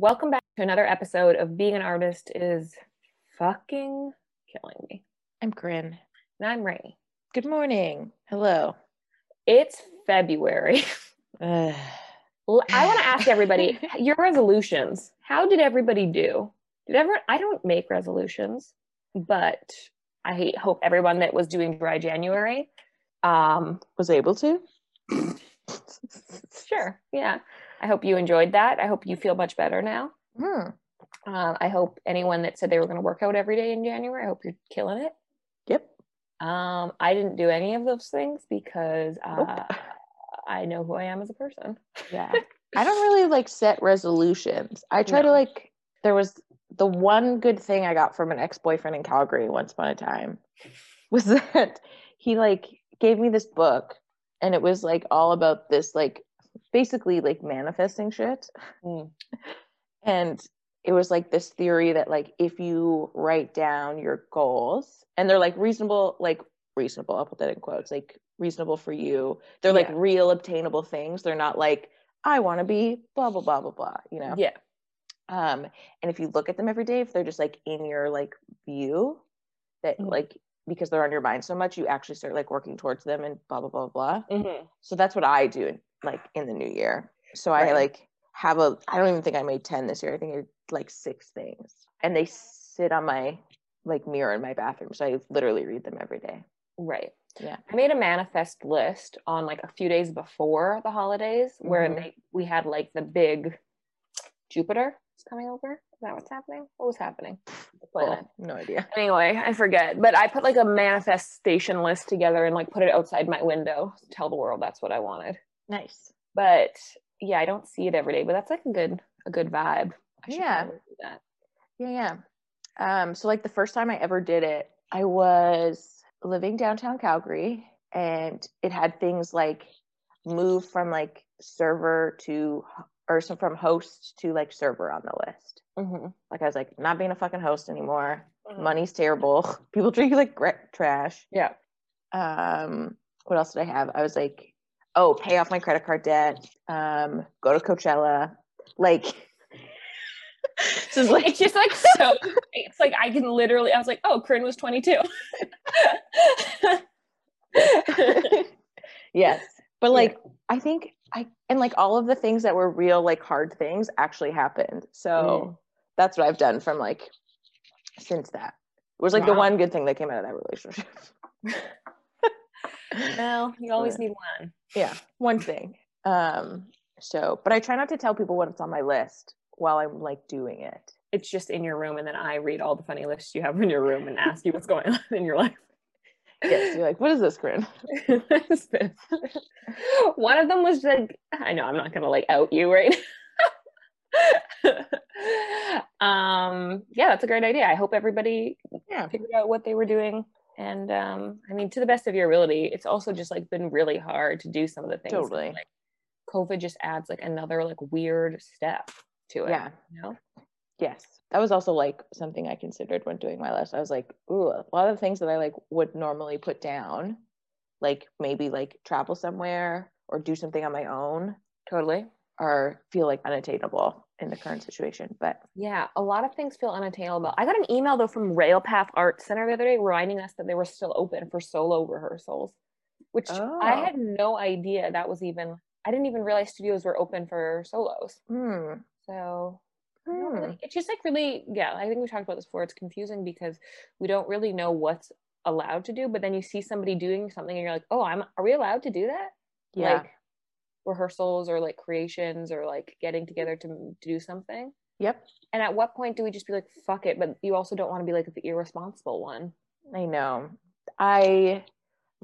Welcome back to another episode of Being an Artist is fucking killing me. I'm Corinne. And I'm Rainy. Good morning. Hello. It's February. I want to ask everybody your resolutions. How did everybody do? Did ever I don't make resolutions, but I hope everyone that was doing dry January um was able to. sure. Yeah. I hope you enjoyed that. I hope you feel much better now. Hmm. Uh, I hope anyone that said they were going to work out every day in January, I hope you're killing it. Yep. Um, I didn't do any of those things because uh, Nope. I know who I am as a person. Yeah. I don't really like set resolutions. I try to like there was the one good thing I got from an ex-boyfriend in Calgary once upon a time was that he like gave me this book and it was like all about this like basically like manifesting shit. Mm. and it was like this theory that like if you write down your goals and they're like reasonable like reasonable i'll put that in quotes like reasonable for you they're like Yeah. real obtainable things they're not like i want to be blah blah blah blah blah you know Yeah. um and if you look at them every day if they're just like in your like view that Mhm. like because they're on your mind so much you actually start like working towards them and blah blah blah blah Mhm. so that's what I do like in the new year. So I like have a I don't even think I made 10 this year. I think I like six things. And they sit on my like mirror in my bathroom. So I literally read them every day. Right. Yeah. I made a manifest list on like a few days before the holidays where Mhm. they, we had like the big Jupiter is coming over. Is that what's happening? What was happening? The planet. Oh, no idea. anyway i forget but i put like a manifestation list together and like put it outside my window to tell the world that's what i wanted Nice. but yeah i don't see it every day but that's like a good a good vibe I Yeah. do that Yeah, yeah. Um, so like the first time I ever did it, I was living downtown Calgary and it had things like move from like server to or some from host to like server on the list. mm-hmm. Like I was like, not being a fucking host anymore. Money's terrible. People treat you like trash. yeah Um, what else did I have? I was like, oh, pay off my credit card debt. Um, go to Coachella. Like, just like it's just like so it's like i can literally i was like oh corinne was 22 yes, but Yeah. like I think I and like all of the things that were real like hard things actually happened. So Mm. that's what I've done from like since that. It was like the one good thing that came out of that relationship. well you always need one. yeah one thing. Um so but i try not to tell people what's on my list while i'm like doing it. It's just in your room and then i read all the funny lists you have in your room and ask you what's going on in your life. Yes you're like what is this Corinne? What is this? One of them was like, I know I'm not gonna like out you right um yeah that's a great idea. I hope everybody yeah. figured out what they were doing and um i mean to the best of your ability it's also just like been really hard to do some of the things. Totally. like covid just adds like another like weird step to it yeah you know yes that was also like something i considered when doing my list i was like ooh a lot of the things that i like would normally put down like maybe like travel somewhere or do something on my own totally or feel like unattainable in the current situation but Yeah, a lot of things feel unattainable. I got an email though from Railpath Art Center the other day reminding us that they were still open for solo rehearsals, which I Oh. had no idea that was even. I didn't even realize studios were open for solos. hmm, So I hmm. really- it's just like really, yeah. I think we talked about this before. It's confusing because we don't really know what's allowed to do, but then you see somebody doing something and you're like, oh, I'm. Are we allowed to do that? yeah Like rehearsals or like creations or like getting together to, to do something. yep And at what point do we just be like, fuck it? But you also don't want to be like the irresponsible one. I know. I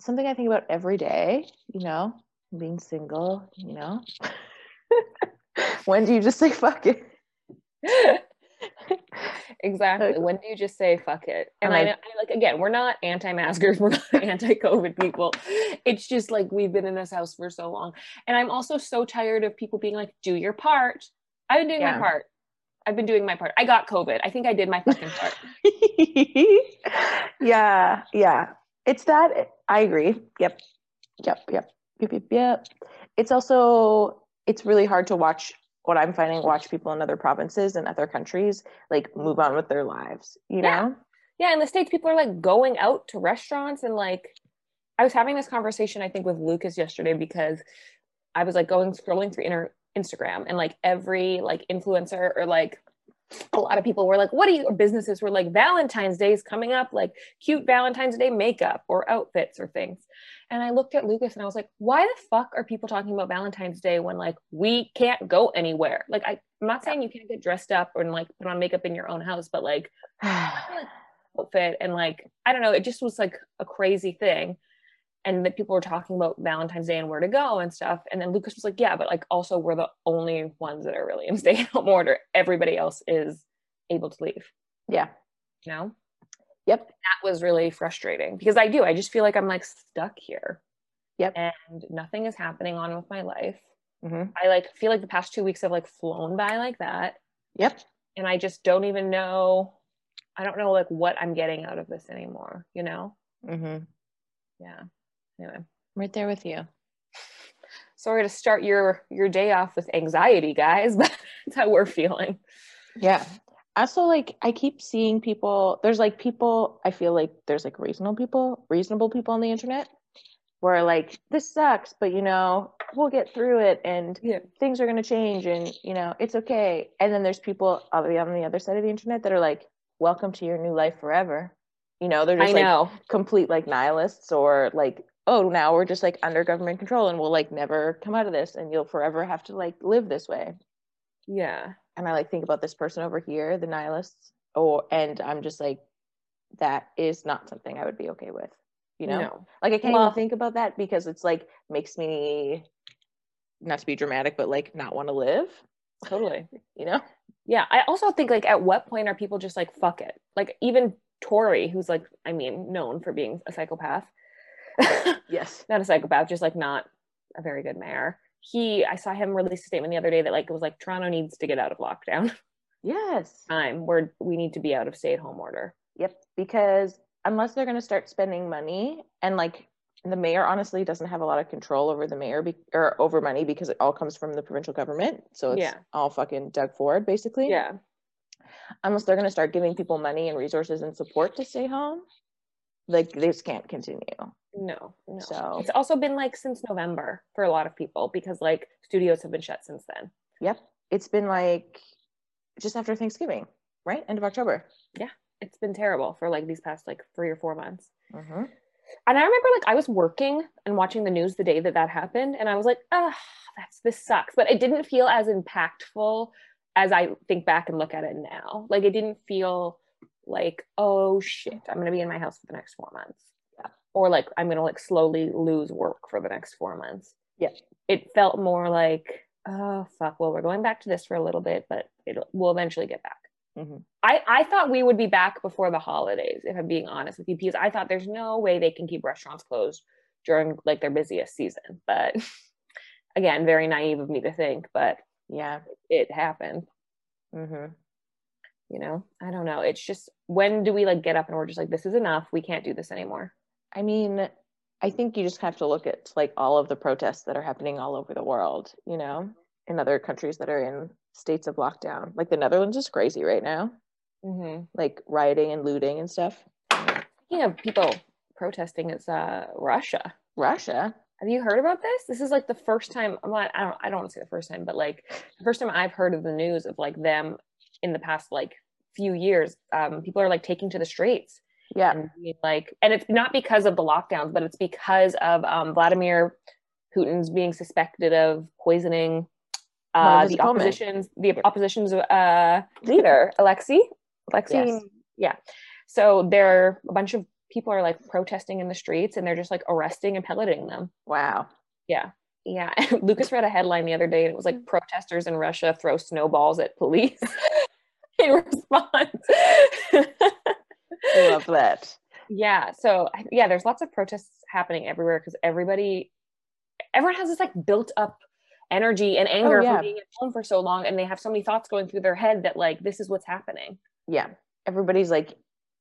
something I think about every day, you know, being single, you know. when do you just say fuck it? exactly. Like- when do you just say fuck it? And I, I- know, I like again, we're not anti-maskers, we're not anti-COVID people. It's just like we've been in this house for so long, and I'm also so tired of people being like, "Do your part." I've been doing my part. I've been doing my part. I got COVID. I think I did my fucking part. yeah, yeah. It's that I agree. Yep. Yep, yep. Yep, yep, yep. It's also it's really hard to watch what I'm finding, watch people in other provinces and other countries like move on with their lives, you Yeah. know? yeah in the states people are like going out to restaurants and like i was having this conversation i think with lucas yesterday because i was like going scrolling through inter- instagram and like every like influencer or like a lot of people were like what do you or businesses were like valentine's day is coming up like cute valentine's day makeup or outfits or things. And i looked at lucas and i was like why the fuck are people talking about valentine's day when like we can't go anywhere? Like I, i'm not saying you can't get dressed up and like put on makeup in your own house but like outfit and like i don't know it just was like a crazy thing and that people were talking about valentine's day and where to go and stuff. And then lucas was like yeah but like also we're the only ones that are really in stay at home order everybody else is able to leave. Yeah. you know? Yep. that was really frustrating because i do. I just feel like i'm like stuck here. Yep. and nothing is happening on with my life. Hmm i like feel like the past two weeks have like flown by like that. Yep. and i just don't even know i don't know like what i'm getting out of this anymore you know? Hmm yeah anyway Right there with you. sorry to start your your day off with anxiety guys but that's how we're feeling Yeah. Also, like I keep seeing people. There's like people. I feel like there's like reasonable people, reasonable people on the internet, where like this sucks, but you know we'll get through it, and Yeah. things are gonna change, and you know it's okay. And then there's people on the other side of the internet that are like, "Welcome to your new life forever." You know, they're i just like know complete like nihilists, or like, "Oh, now we're just like under government control, and we'll like never come out of this, and you'll forever have to like live this way." yeah and I like think about this person over here, the nihilists, or and I'm just like, that is not something I would be okay with. You know, no like I can't Well- even think about that because it's like makes me not to be dramatic, but like not want to live. totally You know? yeah i also think like at what point are people just like fuck it like even Tory who's like i mean known for being a psychopath Yes. not a psychopath just like not a very good mayor he i saw him release a statement the other day that like it was like toronto needs to get out of lockdown Yes. time where we need to be out of stay at home order Yep. Because unless they're going to start spending money, and like the mayor honestly doesn't have a lot of control over the mayor be- or over money because it all comes from the provincial government. So it's Yeah. all fucking Doug Ford basically. yeah unless they're going to start giving people money and resources and support to stay home like this can't continue no no So- it's also been like since november for a lot of people because like studios have been shut since then yep it's been like just after thanksgiving right end of october Yeah. it's been terrible for like these past like three or four months mm-hmm. And I remember like I was working and watching the news the day that that happened, and I was like, ah, that's this sucks. But it didn't feel as impactful as I think back and look at it now. Like it didn't feel like, oh shit, I'm gonna be in my house for the next four months. Yeah. Or like I'm gonna like slowly lose work for the next four months. Yeah. It felt more like, oh fuck, well, we're going back to this for a little bit, but it we'll eventually get back. Mhm. I, I thought we would be back before the holidays, if I'm being honest with you, because I thought there's no way they can keep restaurants closed during like their busiest season. But again, very naive of me to think, but yeah it happened. mm-hmm. You know, I don't know. It's just when do we like get up and we're just like, this is enough. We can't do this anymore. i mean i think you just have to look at like all of the protests that are happening all over the world you know in other countries that are in states of lockdown like the netherlands is crazy right now Mm-hmm. like rioting and looting and stuff Speaking of people protesting, it's uh Russia. russia Have you heard about this? This is like the first time. Well, I don't. I don't want to say the first time, but like the first time I've heard of the news of like them in the past like few years. Um, people are like taking to the streets yeah and being, like, and it's not because of the lockdowns, but it's because of um, Vladimir Putin's being suspected of poisoning uh, the opposition's the opposition's uh, leader, Alexei. Alexei, Yes. yeah. So there, a bunch of people are like protesting in the streets, and they're just like arresting and pelleting them. wow Yeah. Yeah. Lucas read a headline the other day and it was like protesters in Russia throw snowballs at police in response. i love that yeah. So, yeah, there's lots of protests happening everywhere because everybody, everyone has this like built up energy and oh, anger Oh, yeah. from being at home for so long and they have so many thoughts going through their head that like this is what's happening. yeah everybody's like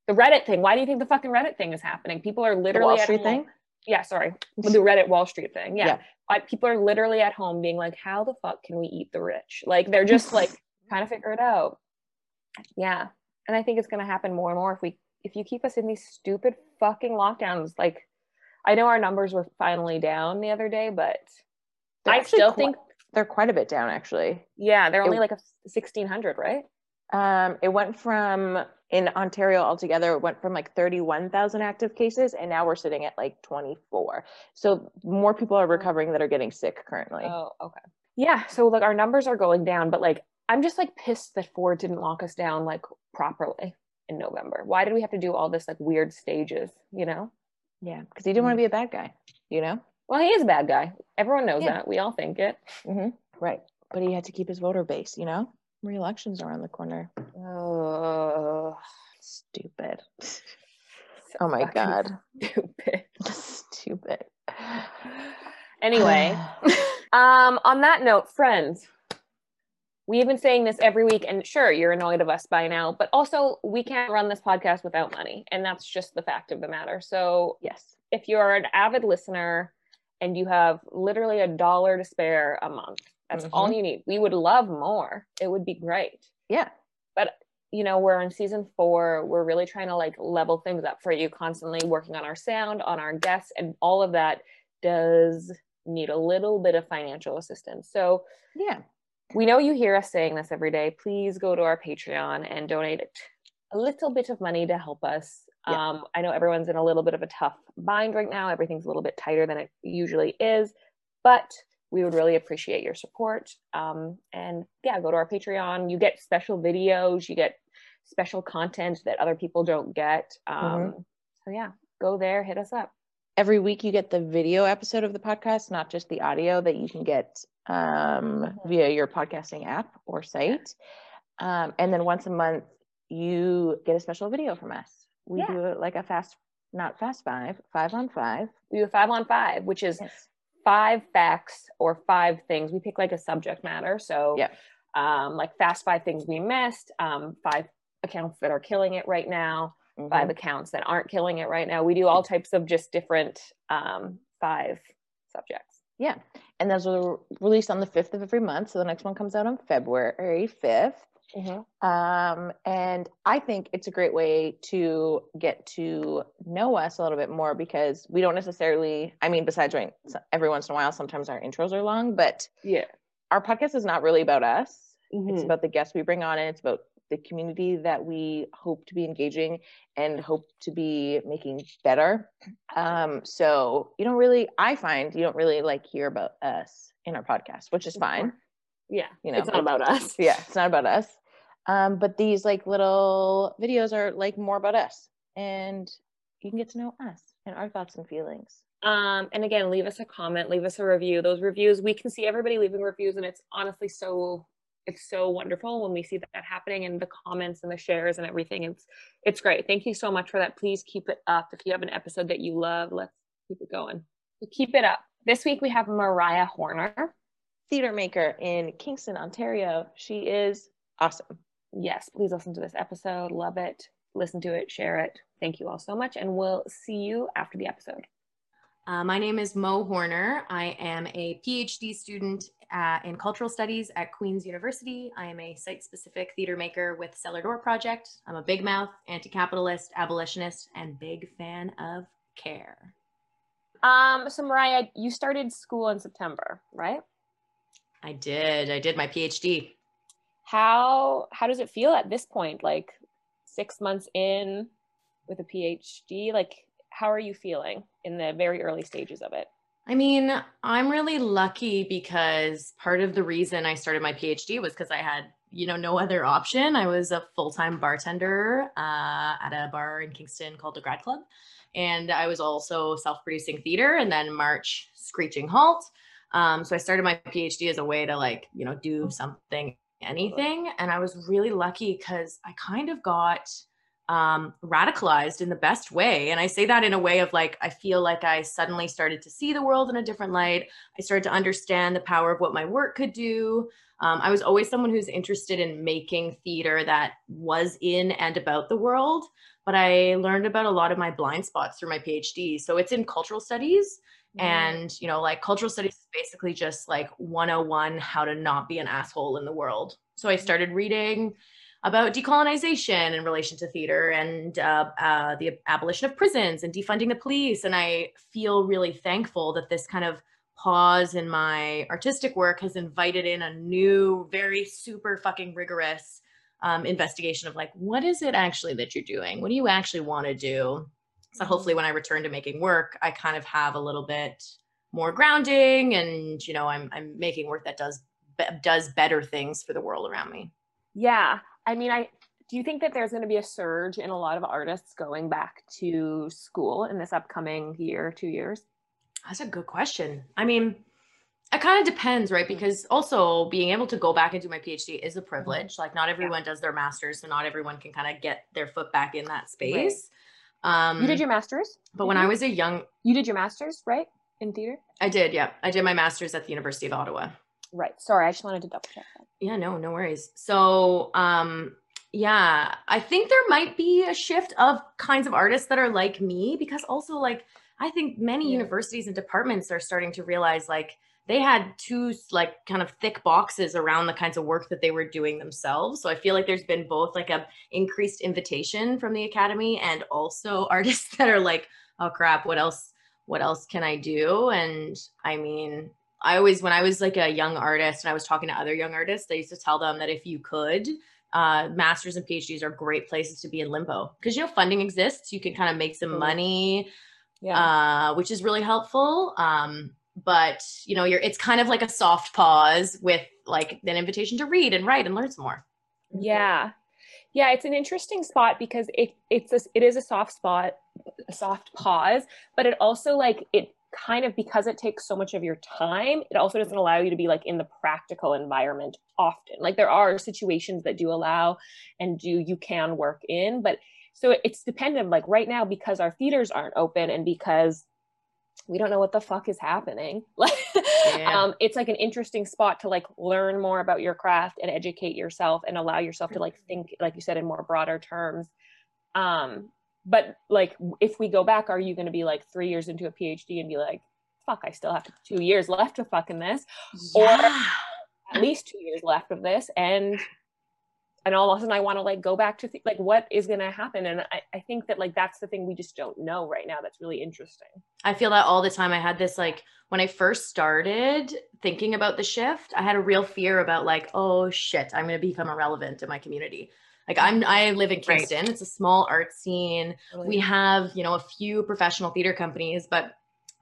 The Reddit thing. Why do you think the fucking Reddit thing is happening? People are the literally wall at street home. thing Yeah, sorry. The Reddit Wall Street thing. Yeah. yeah. I, people are literally at home being like, how the fuck can we eat the rich? Like they're just like trying to figure it out. Yeah. And I think it's gonna happen more and more if we if you keep us in these stupid fucking lockdowns. Like I know our numbers were finally down the other day, but they're I still think they're quite a bit down actually. Yeah, they're only it, like a sixteen hundred, right? Um, it went from in Ontario altogether, it went from like 31,000 active cases, and now we're sitting at like 24. So more people are recovering that are getting sick currently. Oh, okay. Yeah. So like our numbers are going down, but like I'm just like pissed that Ford didn't lock us down like properly in November. Why did we have to do all this like weird stages, you know? Yeah, because he didn't want to be a bad guy, you know? Well, he is a bad guy. Everyone knows yeah. that. We all think it. Mm-hmm. Right. But he had to keep his voter base, you know? Re-elections around the corner. Oh, stupid. So oh my god. Stupid. stupid. Anyway, um, on that note, friends, we've been saying this every week, and sure, you're annoyed of us by now, but also we can't run this podcast without money, and that's just the fact of the matter. So, yes, if you're an avid listener and you have literally a dollar to spare a month, that's mm-hmm. all you need. We would love more. It would be great. Yeah. But you know, we're in season four. We're really trying to like level things up for you, constantly working on our sound, on our guests, and all of that does need a little bit of financial assistance. So, yeah, we know you hear us saying this every day. Please go to our Patreon and donate a little bit of money to help us. Yeah. Um, I know everyone's in a little bit of a tough bind right now. Everything's a little bit tighter than it usually is, but we would really appreciate your support. Um, and yeah, go to our Patreon. You get special videos, you get special content that other people don't get. Um, mm-hmm. So yeah, go there, hit us up. Every week you get the video episode of the podcast, not just the audio that you can get um, via your podcasting app or site. Um, and then once a month, you get a special video from us. We yeah. do like a fast, not fast five, five on five. We do a five on five, which is yes five facts or five things. We pick like a subject matter. So, yeah. um, like fast five things we missed, um, five accounts that are killing it right now, mm-hmm. five accounts that aren't killing it right now. We do all types of just different um, five subjects. Yeah. And those are released on the 5th of every month. So the next one comes out on February 5th. Mm-hmm. Um, and I think it's a great way to get to know us a little bit more because we don't necessarily, I mean, besides right, every once in a while, sometimes our intros are long, but yeah, our podcast is not really about us. Mm-hmm. It's about the guests we bring on and it's about the community that we hope to be engaging and hope to be making better. Um, so you don't really, I find you don't really like hear about us in our podcast, which is fine. Yeah, you know, it's not about us. Yeah, it's not about us. Um, but these like little videos are like more about us and you can get to know us and our thoughts and feelings. Um, and again, leave us a comment, leave us a review. Those reviews, we can see everybody leaving reviews, and it's honestly so it's so wonderful when we see that happening in the comments and the shares and everything. It's it's great. Thank you so much for that. Please keep it up. If you have an episode that you love, let's keep it going. Keep it up. This week we have Mariah Horner, theater maker in Kingston, Ontario. She is awesome yes, please listen to this episode. Love it. Listen to it, share it. Thank you all so much. And we'll see you after the episode. Uh, my name is Mo Horner. I am a PhD student uh, in cultural studies at Queen's University. I am a site specific theater maker with Cellar Door Project. I'm a big mouth, anti capitalist, abolitionist, and big fan of care. Um, so, Mariah, you started school in September, right? I did. I did my PhD how how does it feel at this point like six months in with a phd like how are you feeling in the very early stages of it i mean i'm really lucky because part of the reason i started my phd was because i had you know no other option i was a full-time bartender uh, at a bar in kingston called the grad club and i was also self-producing theater and then march screeching halt um, so i started my phd as a way to like you know do something anything. And I was really lucky because I kind of got um, radicalized in the best way. And I say that in a way of like, I feel like I suddenly started to see the world in a different light. I started to understand the power of what my work could do. Um, I was always someone who's interested in making theater that was in and about the world, but I learned about a lot of my blind spots through my PhD. So it's in cultural studies. Mm-hmm. And, you know, like cultural studies is basically just like 101 how to not be an asshole in the world. So I started reading about decolonization in relation to theater and uh, uh, the abolition of prisons and defunding the police. And I feel really thankful that this kind of pause in my artistic work has invited in a new, very super fucking rigorous um, investigation of like, what is it actually that you're doing? What do you actually want to do? So mm-hmm. hopefully, when I return to making work, I kind of have a little bit more grounding, and you know, I'm I'm making work that does does better things for the world around me. Yeah, I mean, I do you think that there's going to be a surge in a lot of artists going back to school in this upcoming year, two years? That's a good question. I mean, it kind of depends, right? Because also being able to go back and do my PhD is a mm-hmm. privilege. Like not everyone yeah. does their master's, so not everyone can kind of get their foot back in that space. Right. Um, you did your master's, but when I was a young, you did your master's, right, in theater. I did, yeah. I did my master's at the University of Ottawa. Right. Sorry, I just wanted to double check that. Yeah, no, no worries. So, um, yeah, I think there might be a shift of kinds of artists that are like me because also like I think many yeah. universities and departments are starting to realize like they had two like kind of thick boxes around the kinds of work that they were doing themselves. So I feel like there's been both like a increased invitation from the academy and also artists that are like, oh crap, what else what else can I do? And I mean, I always when I was like a young artist and I was talking to other young artists, I used to tell them that if you could uh, masters and PhDs are great places to be in limbo because you know funding exists. You can kind of make some money, yeah, uh, which is really helpful. Um, but you know, you're it's kind of like a soft pause with like an invitation to read and write and learn some more. Yeah, yeah, it's an interesting spot because it it's a, it is a soft spot, a soft pause, but it also like it kind of because it takes so much of your time it also doesn't allow you to be like in the practical environment often. Like there are situations that do allow and do you can work in but so it's dependent like right now because our theaters aren't open and because we don't know what the fuck is happening. Like yeah. um, it's like an interesting spot to like learn more about your craft and educate yourself and allow yourself to like think like you said in more broader terms. Um but like if we go back are you going to be like three years into a phd and be like fuck i still have two years left of fucking this yeah. or at least two years left of this and and all of a sudden i want to like go back to th- like what is going to happen? And I, I think that like that's the thing we just don't know right now that's really interesting. I feel that all the time. I had this like when i first started thinking about the shift i had a real fear about like oh shit i'm going to become irrelevant in my community like I'm I live in Kingston. Right. It's a small art scene. Really? We have, you know, a few professional theater companies, but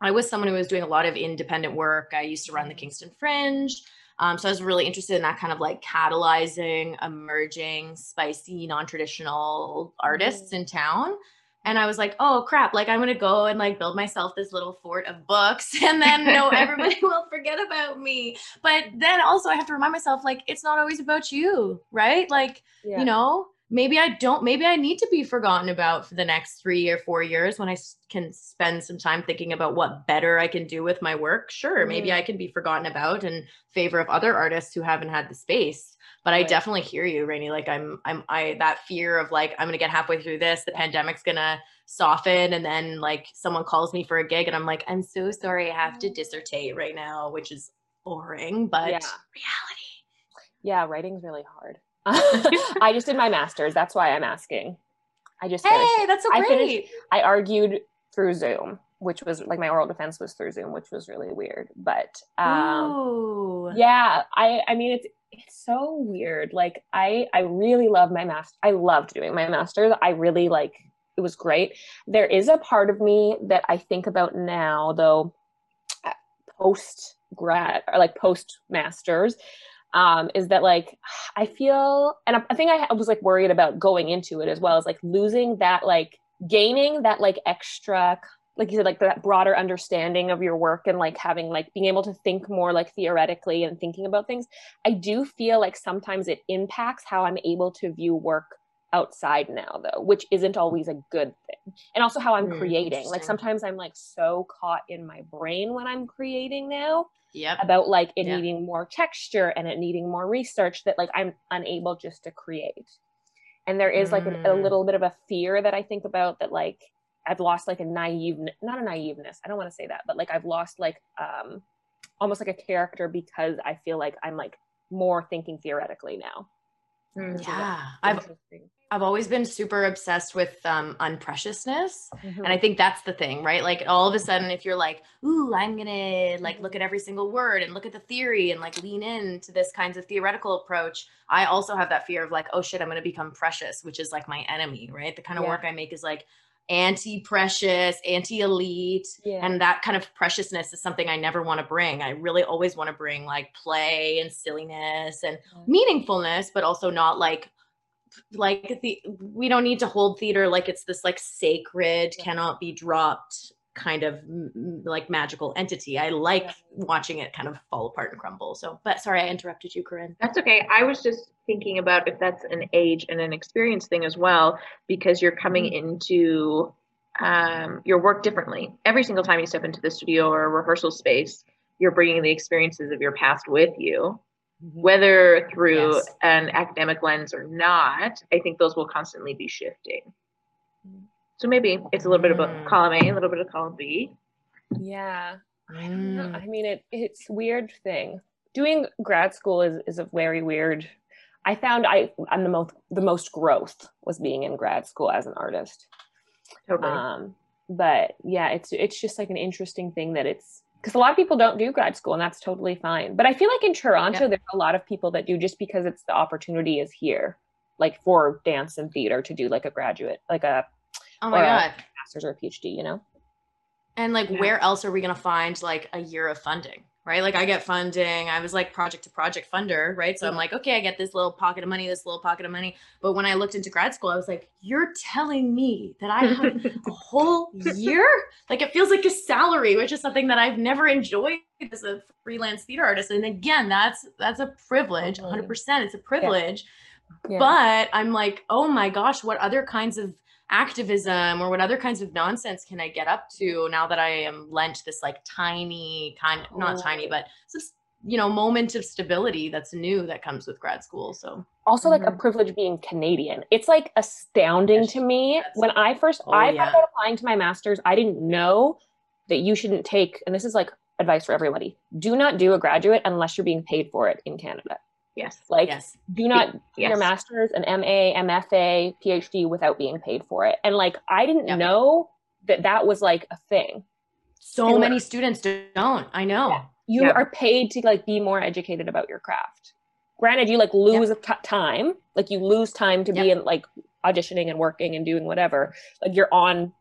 I was someone who was doing a lot of independent work. I used to run the mm-hmm. Kingston Fringe. Um, so I was really interested in that kind of like catalyzing, emerging, spicy, non-traditional artists mm. in town and I was like, oh crap, like I'm gonna go and like build myself this little fort of books and then no everybody will forget about me. But then also I have to remind myself, like, it's not always about you, right? Like, yeah. you know, maybe I don't, maybe I need to be forgotten about for the next three or four years when I can spend some time thinking about what better I can do with my work. Sure, maybe mm-hmm. I can be forgotten about in favor of other artists who haven't had the space but right. I definitely hear you, Rainey. Like I'm, I'm, I that fear of like I'm gonna get halfway through this, the pandemic's gonna soften, and then like someone calls me for a gig, and I'm like, I'm so sorry, I have to mm. dissertate right now, which is boring, but yeah. reality. Yeah, writing's really hard. I just did my master's. That's why I'm asking. I just hey, finished. that's so great. I, finished, I argued through Zoom which was like my oral defense was through Zoom, which was really weird. But um, Ooh. yeah, I I mean it's it's so weird. Like I I really love my master. I loved doing my master's. I really like it was great. There is a part of me that I think about now though post grad or like post masters um, is that like I feel and I, I think I was like worried about going into it as well as like losing that like gaining that like extra like you said like that broader understanding of your work and like having like being able to think more like theoretically and thinking about things. I do feel like sometimes it impacts how i'm able to view work outside now though which isn't always a good thing and also how i'm Hmm, creating like sometimes i'm like so caught in my brain when i'm creating now Yep. about like it Yeah. needing more texture and it needing more research that like i'm unable just to create and there is like a, a Mm. little bit of a fear that i think about that like i've lost like a naive not a naiveness i don't want to say that but like i've lost like um almost like a character because i feel like i'm like more thinking theoretically now Mm. Yeah. I've I've always been super obsessed with um unpreciousness. Mhm. And I think that's the thing, right? Like all of a sudden, if you're like, ooh, I'm gonna like look at every single word and look at the theory and like lean into this kinds of theoretical approach, I also have that fear of like, oh shit, I'm gonna become precious, which is like my enemy, right? The kind of Yeah. work I make is like anti-precious, anti-elite. yeah And that kind of preciousness is something I never want to bring. I really always want to bring like play and silliness and Yeah. meaningfulness, but also not like like the we don't need to hold theater like it's this like sacred Yeah. cannot be dropped kind of m- m- like magical entity i like Yeah. watching it kind of fall apart and crumble so but sorry i interrupted you corinne That's okay. I was just thinking about if that's an age and an experience thing as well, because you're coming into um, your work differently. Every single time you step into the studio or a rehearsal space, you're bringing the experiences of your past with you, Mhm. whether through Yes. an academic lens or not. I think those will constantly be shifting. Mm. So maybe it's a little bit of Mm. a column A, a little bit of column B. yeah I don't know. Mm. I mean, it it's weird thing. Doing grad school is is a very weird. I found I I'm the most the most growth was being in grad school as an artist. Totally. Um, but yeah, it's it's just like an interesting thing that it's because a lot of people don't do grad school and that's totally fine. But I feel like in Toronto there's a lot of people that do just because it's the opportunity is here, like for dance and theater to do like a graduate, like a oh my god master's or a PhD. You know? and like Yeah. where else are we going to find like a year of funding right? Like i get funding. I was like project to project funder right? So i'm mm-hmm. like okay i get this little pocket of money this little pocket of money. But when i looked into grad school i was like you're telling me that i have a whole year? Like it feels like a salary which is something that i've never enjoyed as a freelance theater artist. And again that's that's a privilege mm-hmm. 100% it's a privilege. Yeah. but i'm like oh my gosh what other kinds of activism or what other kinds of nonsense can i get up to now that i am lent this like tiny kind not tiny but just you know moment of stability that's new that comes with grad school so also like a Mhm. privilege being Canadian. It's like astounding Yes, to me yes. when I first Oh, I yeah. found applying to my masters, I didn't know that you shouldn't take and this is like advice for everybody. Do not do a graduate unless you're being paid for it in Canada. Yes. Like yes do not Yes. your masters, an MA, MFA, PhD without being paid for it. And like I didn't Yep. know that that was like a thing. so And many students don't i know Yeah. You Yeah. are paid to like be more educated about your craft. Granted, you like lose a t- time, like you lose time to be in like auditioning and working and doing whatever. Like you're on,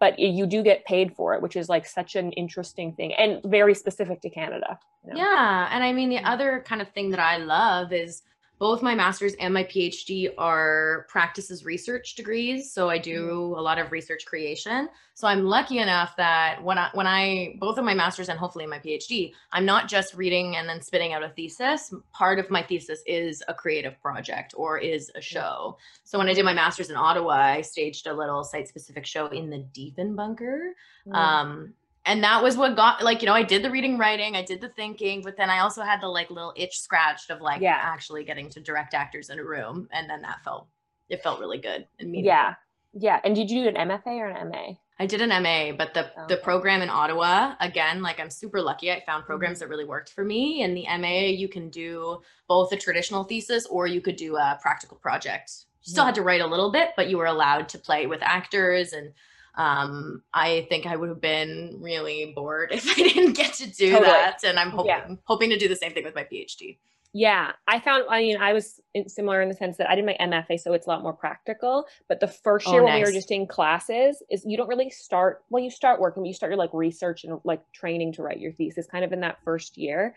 but you do get paid for it, which is like such an interesting thing and very specific to Canada. you know? Yeah. And I mean, the other kind of thing that I love is both my master's and my PhD are practices research degrees. So I do a lot of research creation. So I'm lucky enough that when I, when I, both of my master's and hopefully my PhD, I'm not just reading and then spitting out a thesis. Part of my thesis is a creative project or is a show. So when I did my master's in Ottawa, I staged a little site specific show in the Diefenbunker Mm. um and that was what got like you know i did the reading writing i did the thinking but then i also had the like little itch scratched of like Yeah. actually getting to direct actors in a room and then that felt it felt really good and meaningful. yeah. Yeah. And did you do an MFA or an MA? i did an ma but the the program in ottawa again like i'm super lucky i found programs Mhm. that really worked for me and the ma you can do both a traditional thesis or you could do a practical project you still Mhm. had to write a little bit but you were allowed to play with actors and um i think i would have been really bored if i didn't get to do Totally. that and i'm hoping Yeah. hoping to do the same thing with my phd Yeah, I found. I mean, I was similar in the sense that I did my MFA, so it's a lot more practical. But the first Oh, year when we were just in classes, is you don't really start. Well, you start working, but you start your like research and like training to write your thesis, kind of in that first year.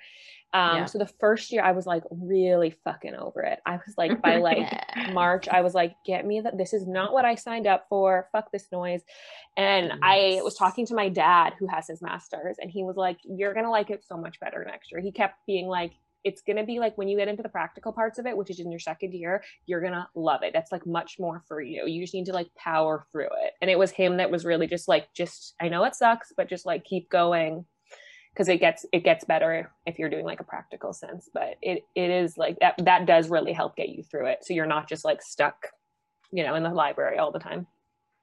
Um, Yeah. So the first year, I was like really fucking over it. I was like by like. March, I was like, get me that. This is not what I signed up for. Fuck this noise. And I was talking to my dad, who has his master's, and he was like, "You're gonna like it so much better next year." He kept being like, it's going to be like when you get into the practical parts of it, which is in your second year, you're going to love it. That's like much more for you. You just need to like power through it. And it was him that was really just like, just, I know it sucks, but just like keep going because it gets it gets better if you're doing like a practical sense but it it is like that that does really help get you through it so you're not just like stuck you know in the library all the time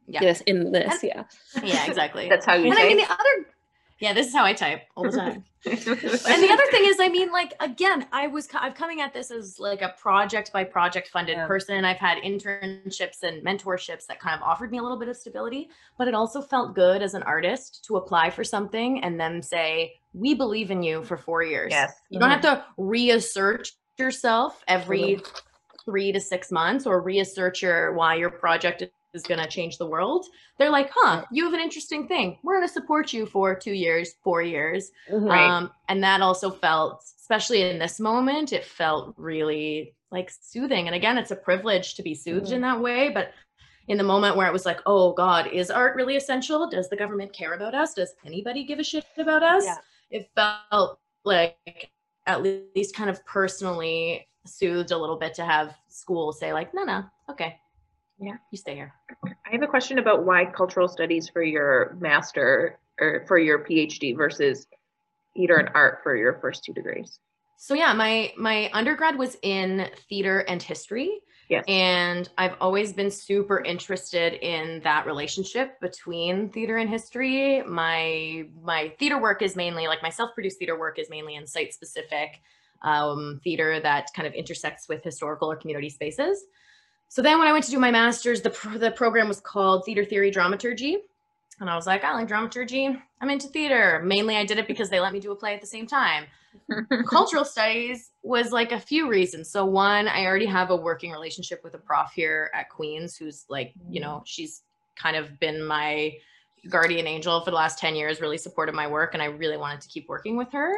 Yeah. this in this yeah Yeah, exactly. That's how you and I mean the other yeah, this is how I type all the time. and the other thing is, I mean, like again, I was I'm coming at this as like a project by project funded Yeah. person. I've had internships and mentorships that kind of offered me a little bit of stability, but it also felt good as an artist to apply for something and then say, "We believe in you for four years." yes. You don't have mm-hmm. to reassert yourself every mm-hmm. three to six months or reassert your why your project is going to change the world. They're like, huh, you have an interesting thing. We're going to support you for two years, four years. Right. Um, and that also felt, especially in this moment, it felt really like soothing. And again, it's a privilege to be soothed in that way. But in the moment where it was like, oh God, is art really essential? Does the government care about us? Does anybody give a shit about us? Yeah. It felt like at least kind of personally soothed a little bit to have school say like, no, no, okay. Yeah. You stay here. I have a question about why cultural studies for your master or for your PhD versus theater and art for your first two degrees. So yeah, my my undergrad was in theater and history. Yes. And I've always been super interested in that relationship between theater and history. My my theater work is mainly like my self-produced theater work is mainly in site-specific um, theater that kind of intersects with historical or community spaces. So then when I went to do my master's, the, pro- the program was called Theater Theory Dramaturgy. And I was like, I like dramaturgy. I'm into theater. Mainly I did it because they let me do a play at the same time cultural studies was like a few reasons. So one, I already have a working relationship with a prof here at Queens who's like, you know, she's kind of been my guardian angel for the last 10 years, really supported my work and I really wanted to keep working with her.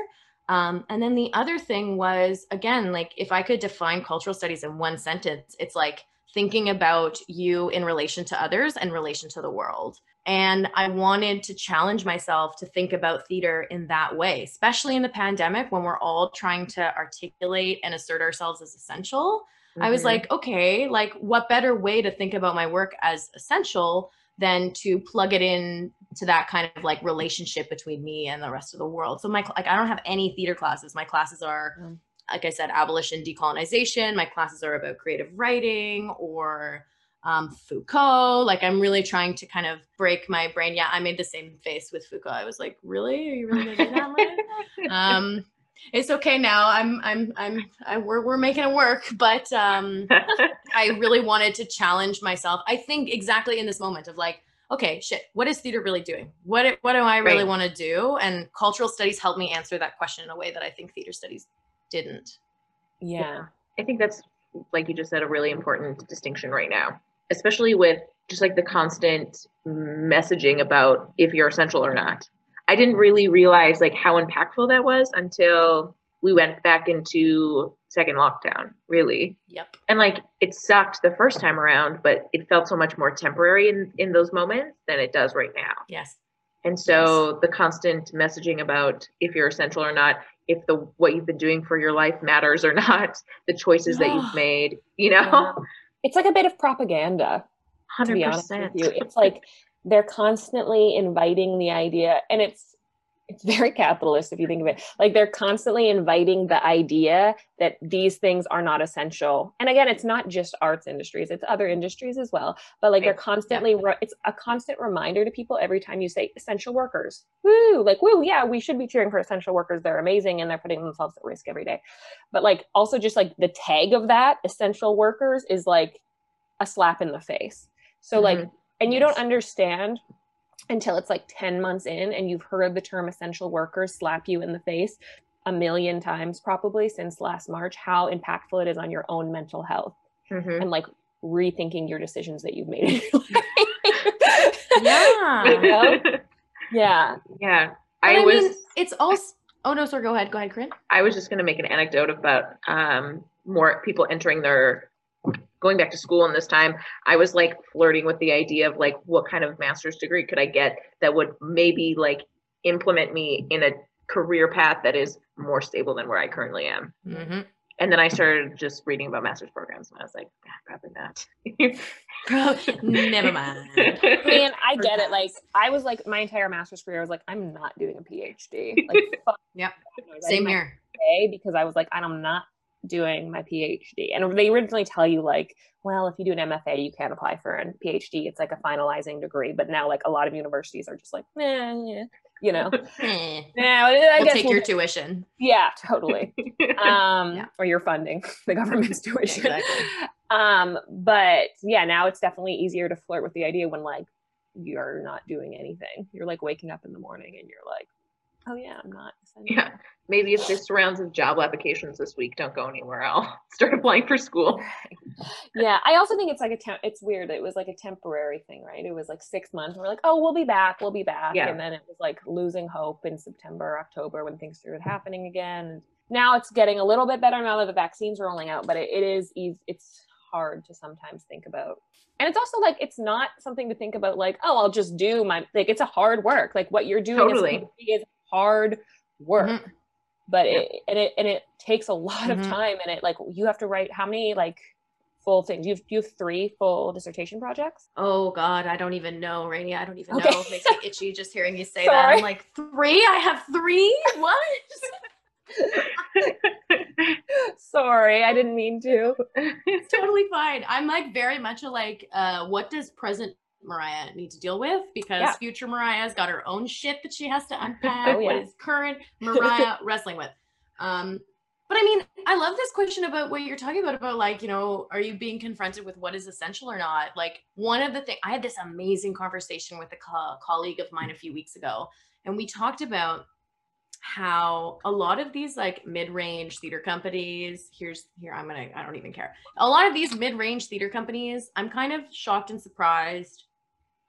Um, and then the other thing was again, like if I could define cultural studies in one sentence, it's like thinking about you in relation to others and relation to the world. And I wanted to challenge myself to think about theater in that way, especially in the pandemic when we're all trying to articulate and assert ourselves as essential. I was Mhm. like, okay, like what better way to think about my work as essential than to plug it in to that kind of like relationship between me and the rest of the world. So my like I don't have any theater classes. My classes are Mm. Like I said abolition decolonization. My classes are about creative writing or um, Foucault. Like I'm really trying to kind of break my brain. Yeah, I made the same face with Foucault. I was like, really? Are you really gonna do that? Maria?" um, it's okay now. I'm I'm I'm I, we're we're making it work, but um, I really wanted to challenge myself. I think exactly in this moment of like, okay, shit, what is theater really doing? What what do I really Right. want to do? And cultural studies helped me answer that question in a way that I think theater studies didn't. yeah I think that's like you just said a really important distinction right now, especially with just like the constant messaging about if you're essential or not. I didn't really realize like how impactful that was until we went back into second lockdown, really. Yep. And like it sucked the first time around, but it felt so much more temporary in in those moments than it does right now. Yes. And so the constant messaging about if you're essential or not, if the what you've been doing for your life matters or not, the choices that you've made, you know, Yeah. it's like a bit of propaganda to hundred be honest with you. It's like they're constantly inviting the idea, and it's it's very capitalist if you think of it. Like they're constantly inviting the idea that these things are not essential. And again, it's not just arts industries; it's other industries as well. But like they're constantly, re- it's a constant reminder to people every time you say essential workers. Woo! Like woo! Yeah, we should be cheering for essential workers. They're amazing, and they're putting themselves at risk every day. But like also just like the tag of that essential workers is like a slap in the face. So like, Mhm. and you Yes. don't understand until it's like 10 months in and you've heard the term essential workers slap you in the face a million times probably since last March, how impactful it is on your own mental health Mhm. and like rethinking your decisions that you've made. Yeah. You know? yeah. yeah. I, I, was mean, it's also. Oh no, sorry. Go ahead. Go ahead, Corinne. I was just gonna make an anecdote about um more people entering their going back to school in this time. I was like flirting with the idea of like what kind of master's degree could I get that would maybe like implement me in a career path that is more stable than where I currently am. hmm And then I started just reading about master's programs, and I was like, ah, probably not. Never mind. I mean, I get it. Like. I was like, my entire master's career, I was like, I'm not doing a PhD. Like, fuck. Yep. I was Same here. MFA because I was like, I'm not doing my PhD. And they originally tell you like, well, if you do an MFA, you can't apply for a PhD. It's like a finalizing degree. But now, like, a lot of universities are just like, nah, yeah, you know, now I we'll guess take we'll your tuition. yeah, totally. Um, Yeah. or your funding, the government's tuition. Exactly. Um, but yeah, now it's definitely easier to flirt with the idea when like you're not doing anything. You're like waking up in the morning and you're like, oh yeah, I'm not. yeah. Maybe if there's rounds of job applications this week, don't go anywhere else. Start applying for school. yeah i also think it's like a temp it's weird it was like a temporary thing right it was like six months we're like oh we'll be back we'll be back Yeah. and then it was like losing hope in september october when things started happening again now it's getting a little bit better now that the vaccines are rolling out but it, it is eas- it's hard to sometimes think about and it's also like it's not something to think about like oh i'll just do my like it's a hard work like what you're doing Totally. Is hard work Mhm. but it and it and it takes a lot Mhm. of time and it like you have to write how many like full things you have you have three full dissertation projects Oh God, I don't even know, Rainy. I don't even Okay. know. It makes me itchy just hearing you say that. I'm like, three? I have three? What? sorry i didn't mean to it's totally fine. I'm like very much a like, uh, what does present Mariah need to deal with? Because Yeah. future Mariah's got her own shit that she has to unpack. Oh, yeah. is current Mariah wrestling with? Um, but I mean, I love this question about what you're talking about, about like, you know, are you being confronted with what is essential or not? Like one of the things, I had this amazing conversation with a co- colleague of mine a few weeks ago, and we talked about how a lot of these like mid-range theater companies here's here i'm gonna i don't even care a lot of these mid-range theater companies i'm kind of shocked and surprised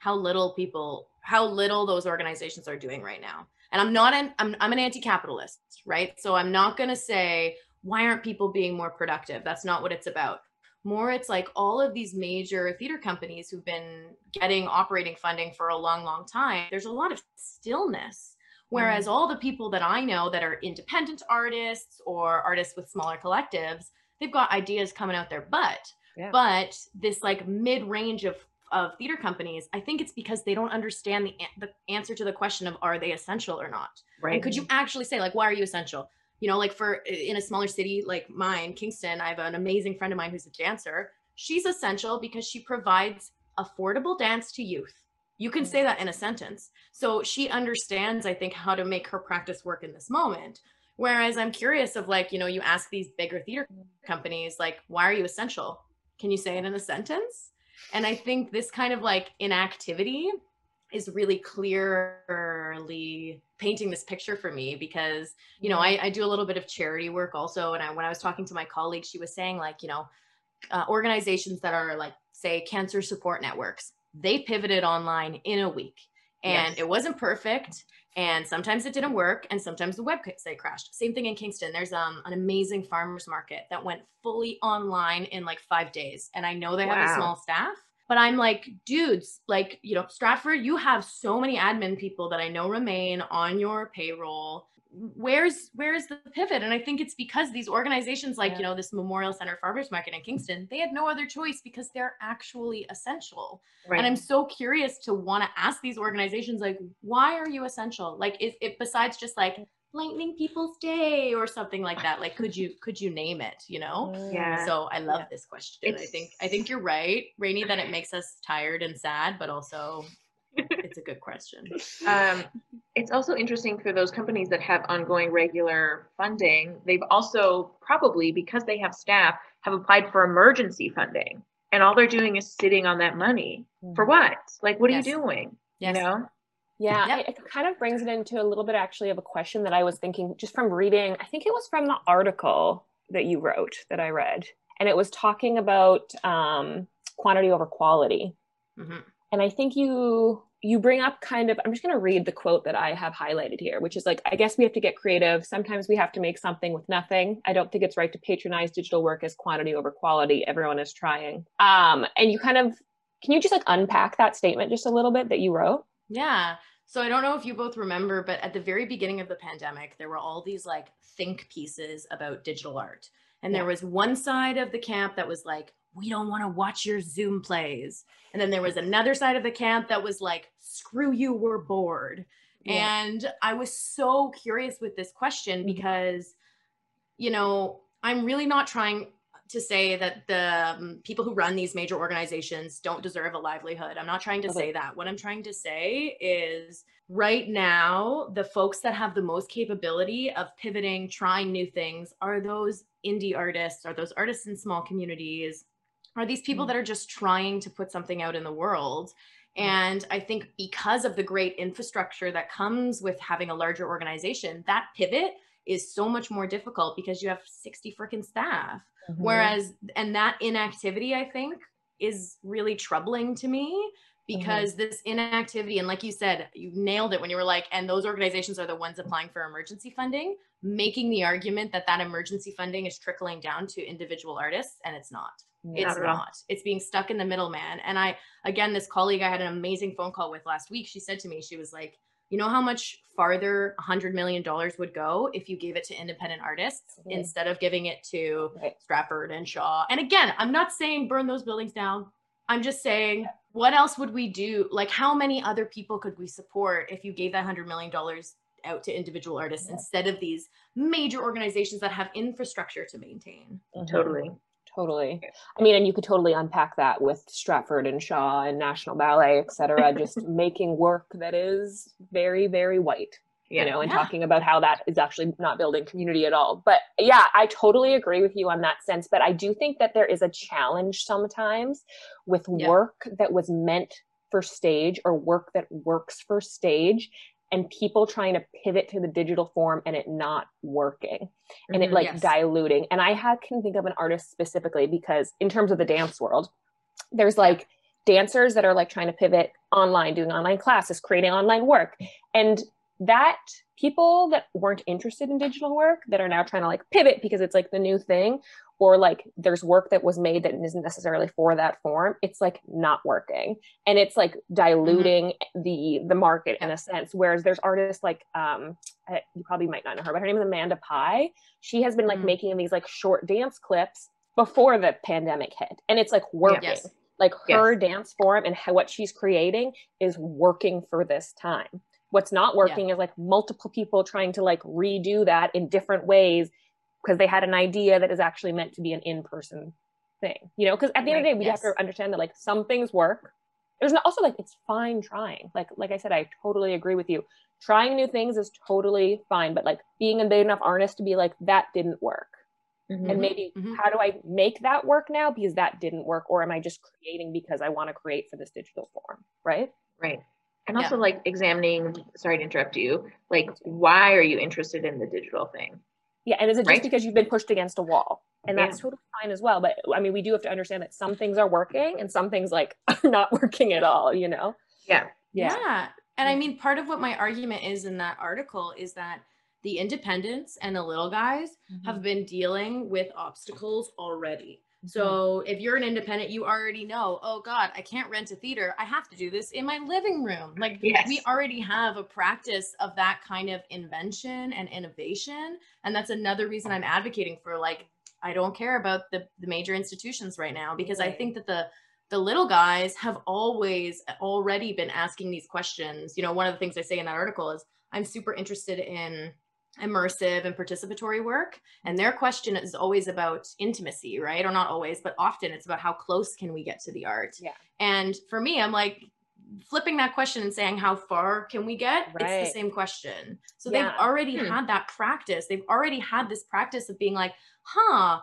how little people how little those organizations are doing right now. And i'm not an i'm, I'm an anti-capitalist right? So i'm not gonna say why aren't people being more productive? That's not what it's about. More it's like all of these major theater companies who've been getting operating funding for a long long time there's a lot of stillness. Mm-hmm. Whereas all the people that I know that are independent artists or artists with smaller collectives, they've got ideas coming out their butt. Yeah. But this like mid range of of theater companies, I think it's because they don't understand the the answer to the question of are they essential or not. right. And could you actually say like why are you essential? You know, like for in a smaller city like mine, Kingston, I have an amazing friend of mine who's a dancer. She's essential because she provides affordable dance to youth. You can say that in a sentence. So she understands, I think, how to make her practice work in this moment. Whereas I'm curious of like, you know, you ask these bigger theater companies, like, why are you essential? Can you say it in a sentence? And I think this kind of like inactivity is really clearly painting this picture for me because you know I, I do a little bit of charity work also. And I, when i was talking to my colleague she was saying like you know uh, organizations that are like say cancer support networks they pivoted online in a week. And Yes. it wasn't perfect and sometimes it didn't work and sometimes the website crashed. Same thing in kingston. There's um, an amazing farmers market that went fully online in like five days and i know they have a small staff but i'm like dudes like you know stratford you have so many admin people that i know remain on your payroll where's where's the pivot and i think it's because these organizations like Yeah. you know this memorial center farmers market in kingston they had no other choice because they're actually essential right. and i'm so curious to want to ask these organizations like why are you essential like is it besides just like lightening people's day or something like that like could you could you name it you know Yeah. so i love Yeah. this question i think i think you're right rainy that it makes us tired and sad but also it's a good question um, it's also interesting for those companies that have ongoing regular funding. They've also probably, because they have staff, have applied for emergency funding. And all they're doing is sitting on that money. For what? Like, what are you doing? yes You know? Yeah, Yep. it, it kind of brings it into a little bit actually of a question that I was thinking just from reading. I think it was from the article that you wrote that I read, and it was talking about um, quantity over quality. Mhm. And I think you you bring up kind of I'm just going to read the quote that I have highlighted here, which is like I guess we have to get creative. Sometimes we have to make something with nothing. I don't think it's right to patronize digital work as quantity over quality. Everyone is trying. Um, and you kind of can you just like unpack that statement just a little bit that you wrote? Yeah. So I don't know if you both remember, but at the very beginning of the pandemic, there were all these like think pieces about digital art. And there was one side of the camp that was like, we don't want to watch your Zoom plays. And then there was another side of the camp that was like, screw you, we're bored. Yeah. And I was so curious with this question mm-hmm. because, you know, I'm really not trying to say that the um, people who run these major organizations don't deserve a livelihood. I'm not trying to okay. say that. What I'm trying to say is right now, the folks that have the most capability of pivoting, trying new things are those indie artists, are those artists in small communities, are these people mm-hmm. that are just trying to put something out in the world. Mm. And I think because of the great infrastructure that comes with having a larger organization, that pivot is so much more difficult because you have 60 freaking staff. Mm-hmm. Whereas, and that inactivity, I think, is really troubling to me mm-hmm. because mm-hmm. this inactivity, and like you said, you nailed it when you were like, and those organizations are the ones applying for emergency funding, making the argument that that emergency funding is trickling down to individual artists, and it's not. It's not. It's being stuck in the middleman. And I, again, this colleague I had an amazing phone call with last week, she said to me, she was like, you know how much farther a $100 million would go if you gave it to independent artists mm-hmm. instead of giving it to right. Stratford and Shaw? And again, I'm not saying burn those buildings down. I'm just saying, what else would we do? Like, how many other people could we support if you gave that $100 million out to individual artists yeah. instead of these major organizations that have infrastructure to maintain? Mm-hmm. Totally. Totally. I mean, and you could totally unpack that with Stratford and Shaw and National Ballet, et cetera, just making work that is very, very white, yeah. you know, and yeah. talking about how that is actually not building community at all. But yeah, I totally agree with you on that sense. But I do think that there is a challenge sometimes with yeah. work that was meant for stage or work that works for stage and people trying to pivot to the digital form and it not working and mm-hmm, it like yes. diluting and i had, can think of an artist specifically because in terms of the dance world there's like dancers that are like trying to pivot online doing online classes creating online work and that people that weren't interested in digital work that are now trying to like pivot because it's like the new thing or like there's work that was made that isn't necessarily for that form it's like not working and it's like diluting mm-hmm. the the market in a sense whereas there's artists like um you probably might not know her but her name is amanda pie she has been like mm-hmm. making these like short dance clips before the pandemic hit and it's like working yes. like her yes. dance form and how, what she's creating is working for this time what's not working yeah. is like multiple people trying to like redo that in different ways because they had an idea that is actually meant to be an in-person thing you know because at the right. end of the day we yes. have to understand that like some things work. There's also like it's fine trying. Like like i said i totally agree with you. Trying new things is totally fine but like being a big enough artist to be like that didn't work. Mm-hmm. and maybe mm-hmm. how do i make that work now? Because that didn't work or am i just creating because i want to create for this digital form right? Right. And also like examining sorry to interrupt you like why are you interested in the digital thing yeah, and is it just right? because you've been pushed against a wall? And that's yeah. totally fine as well. But I mean, we do have to understand that some things are working and some things like are not working at all, you know? Yeah. Yeah. yeah. And I mean, part of what my argument is in that article is that the independents and the little guys mm-hmm. have been dealing with obstacles already. So mm-hmm. if you're an independent, you already know, oh God, I can't rent a theater. I have to do this in my living room. Like yes. we already have a practice of that kind of invention and innovation. And that's another reason I'm advocating for like, I don't care about the, the major institutions right now because. I think that the the little guys have always already been asking these questions. You know, one of the things I say in that article is I'm super interested in immersive and participatory work and their question is always about intimacy right? Or not always but often it's about how close can we get to the art. Yeah. And for me i'm like flipping that question and saying how far can we get? Right. it's the same question. So yeah. they've already hmm. had that practice. They've already had this practice of being like huh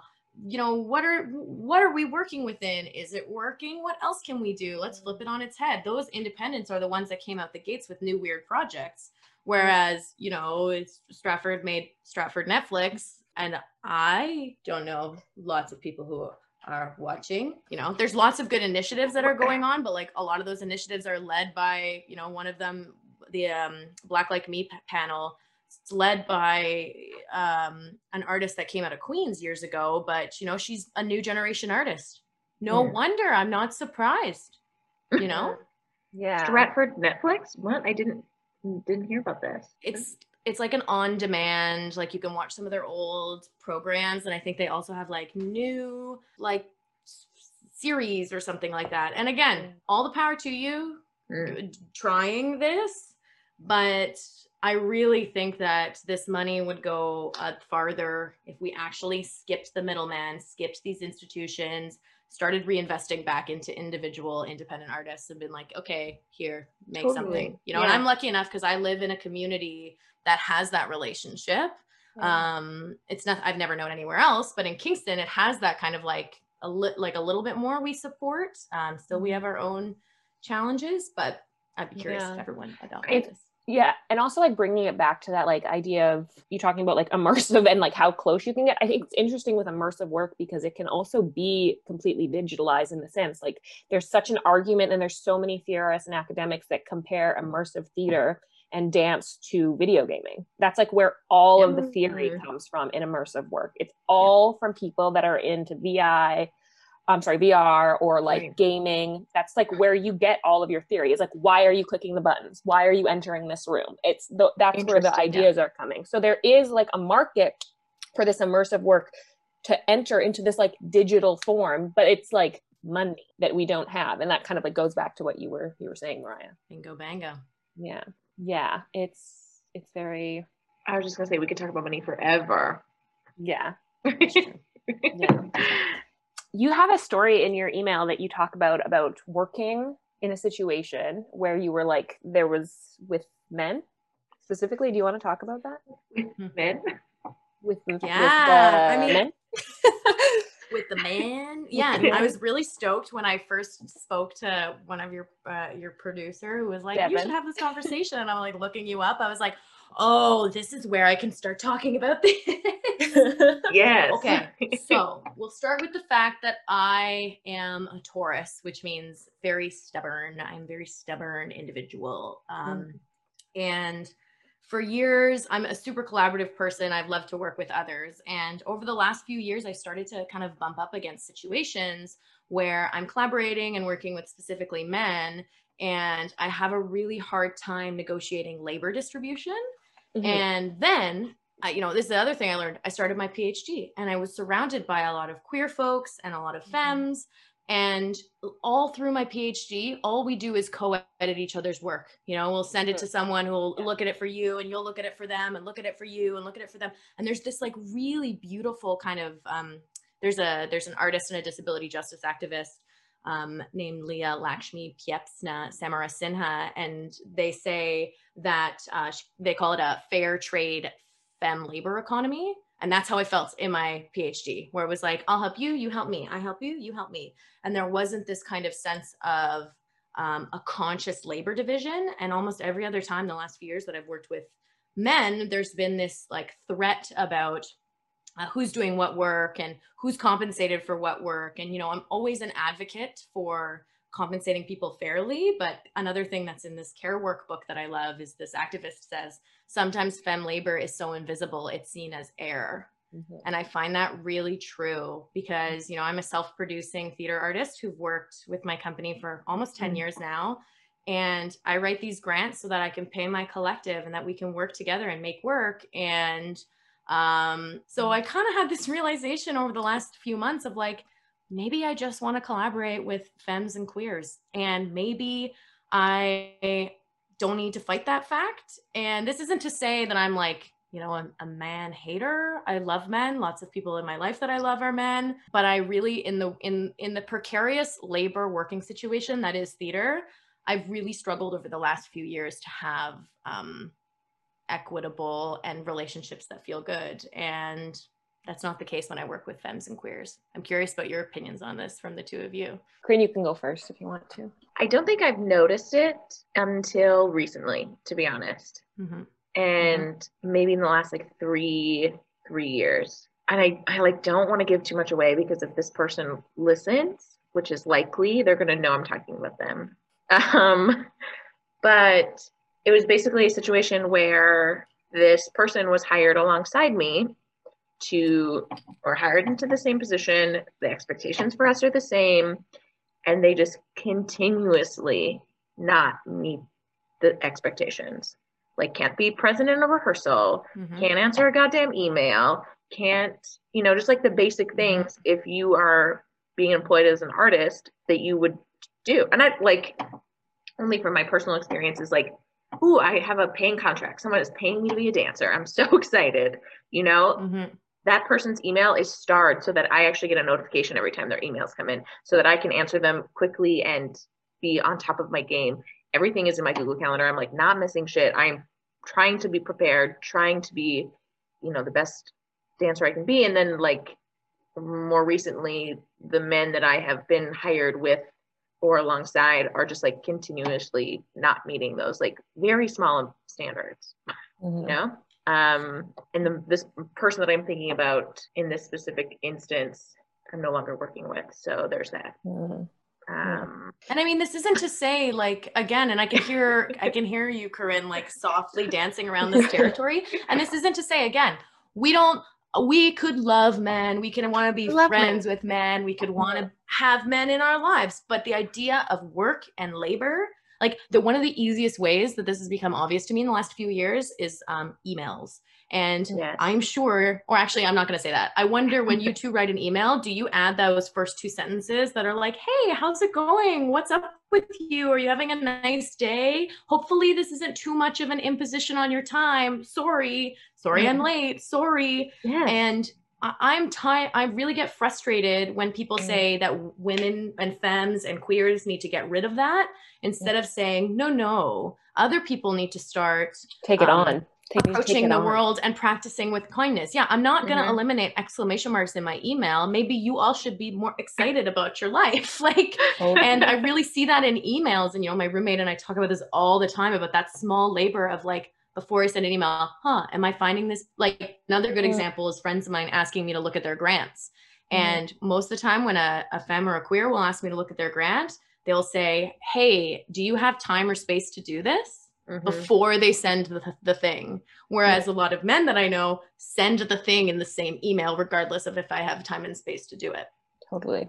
you know what are what are we working within? Is it working? What else can we do? Let's flip it on its head. Those independents are the ones that came out the gates with new weird projects Whereas, you know, Stratford made Stratford Netflix, and I don't know lots of people who are watching. You know, there's lots of good initiatives that are going on, but like a lot of those initiatives are led by, you know, one of them, the um, Black Like Me panel. It's led by um, an artist that came out of Queens years ago, but you know, she's a new generation artist. No yeah. wonder I'm not surprised. You know. yeah. Stratford Netflix? What? I didn't didn't hear about this. It's it's like an on demand like you can watch some of their old programs and I think they also have like new like s- series or something like that. And again, all the power to you Mm. trying this, but I really think that this money would go uh, farther if we actually skipped the middleman, skipped these institutions, started reinvesting back into individual independent artists and been like, okay, here, make Totally. something. You know, and I'm lucky enough because I live in a community that has that relationship. Um, it's not I've never known anywhere else, but in Kingston, it has that kind of like a li- like a little bit more we support. Um, still we have our own challenges, but I'd be curious Yeah. if everyone adopted It's- this. Yeah, and also like bringing it back to that like idea of you talking about like immersive and like how close you can get. I think it's interesting with immersive work because it can also be completely digitalized in the sense like there's such an argument and there's so many theorists and academics that compare immersive theater and dance to video gaming. That's like where all of the theory Mhm. comes from in immersive work. It's all from people that are into VI, I'm sorry, VR or like Right. gaming. That's like where you get all of your theory. Is like, why are you clicking the buttons? Why are you entering this room? It's the, that's where the Interesting, yeah. ideas are coming. So there is like a market for this immersive work to enter into this like digital form, but it's like money that we don't have, and that kind of like goes back to what you were you were saying, Mariah. Bingo bango. Yeah, yeah. It's it's very I was just gonna say we could talk about money forever. yeah. yeah. You have a story in your email that you talk about about working in a situation where you were like there was with men specifically. Do you want to talk about that Men? with, with Yeah, I mean- men? with the man. Yeah, I was really stoked when I first spoke to one of your uh, your producer who was like, "You should have this conversation." And I'm like looking you up. I was like, "Oh, this is where I can start talking about this." Yes. okay, so we'll start with the fact that I am a Taurus, which means very stubborn. I'm a very stubborn individual. Um, And for years, I'm a super collaborative person. I've loved to work with others. And over the last few years, I started to kind of bump up against situations where I'm collaborating and working with specifically men. And I have a really hard time negotiating labor distribution. Mhm. And then, I, you know, this is the other thing I learned. I started my PhD and I was surrounded by a lot of queer folks and a lot of Mhm. femmes. And all through my PhD, all we do is co edit each other's work. You know, we'll send it to someone who will Yeah. look at it for you and you'll look at it for them and look at it for you and look at it for them. And there's this like really beautiful kind of, um, there's a, there's an artist and a disability justice activist um, named Leah Lakshmi Piepzna-Samarasinha, and they say that uh, they call it a fair trade fem labor economy. And that's how I felt in my PhD, where it was like, I'll help you, you help me, I help you, you help me. And there wasn't this kind of sense of um, a conscious labor division. And almost every other time the last few years that I've worked with men, there's been this like threat about uh, who's doing what work and who's compensated for what work. And, you know, I'm always an advocate for compensating people fairly. But another thing that's in this care workbook that I love is this activist says sometimes fem labor is so invisible, it's seen as air. Mhm. And I find that really true because, you know, I'm a self producing theater artist who've worked with my company for almost 10 Mm. years now. And I write these grants so that I can pay my collective and that we can work together and make work. And um, so I kind of had this realization over the last few months of like, maybe I just want to collaborate with femmes and queers. And maybe I don't need to fight that fact. And this isn't to say that I'm like, you know, a, a man hater. I love men. Lots of people in my life that I love are men. But I really in the in in the precarious labor working situation that is theater, I've really struggled over the last few years to have um, equitable and relationships that feel good. And that's not the case when I work with femmes and queers. I'm curious about your opinions on this from the two of you. Corinne, you can go first if you want to. I don't think I've noticed it until recently, to be honest. Mhm. And maybe in the last like three three years. And I, I like don't want to give too much away because if this person listens, which is likely, they're gonna know I'm talking about them. Um, but it was basically a situation where this person was hired alongside me to or hired into the same position the expectations for us are the same and they just continuously not meet the expectations like can't be present in a rehearsal, Mhm. can't answer a goddamn email, can't, you know, just like the basic things if you are being employed as an artist that you would do. And I like only from my personal experiences, like, ooh, I have a paying contract. Someone is paying me to be a dancer. I'm so excited. You know, Mhm. that person's email is starred so that I actually get a notification every time their emails come in so that I can answer them quickly and be on top of my game. Everything is in my Google Calendar. I'm like not missing shit. I'm trying to be prepared, trying to be, you know, the best dancer I can be. And then like more recently, the men that I have been hired with or alongside are just like continuously not meeting those like very small standards Mhm. you know um and the this person that i'm thinking about in this specific instance i'm no longer working with so there's that Mhm. um And I mean, this isn't to say like again, and I can hear I can hear you, Corinne, like softly dancing around this territory. And this isn't to say again, we don't we could love men, we can want to be Love men. friends with men, we could want to have men in our lives, but the idea of work and labor, like the one of the easiest ways that this has become obvious to me in the last few years is um, emails. And Yes. I'm sure, or actually, I'm not going to say that. I wonder when you two write an email, do you add those first two sentences that are like, hey, how's it going? What's up with you? Are you having a nice day? Hopefully, this isn't too much of an imposition on your time. Sorry. Sorry, I'm late. Sorry. yeah And I- I'm tired. I really get frustrated when people Mm. say that women and femmes and queers need to get rid of that instead of saying, no, no, other people need to start Take it Um, on. Approaching the on. world and practicing with kindness. Yeah, I'm not going to Mhm. eliminate exclamation marks in my email. Maybe you all should be more excited about your life. like, Totally. and I really see that in emails. And, you know, my roommate and I talk about this all the time about that small labor of like, before I send an email, huh, am I finding this? Like, another good Mm. example is friends of mine asking me to look at their grants. Mhm. And most of the time, when a, a femme or a queer will ask me to look at their grant, they'll say, Hey, do you have time or space to do this? Mhm. before they send the, the thing. Whereas a lot of men that I know send the thing in the same email, regardless of if I have time and space to do it. Totally.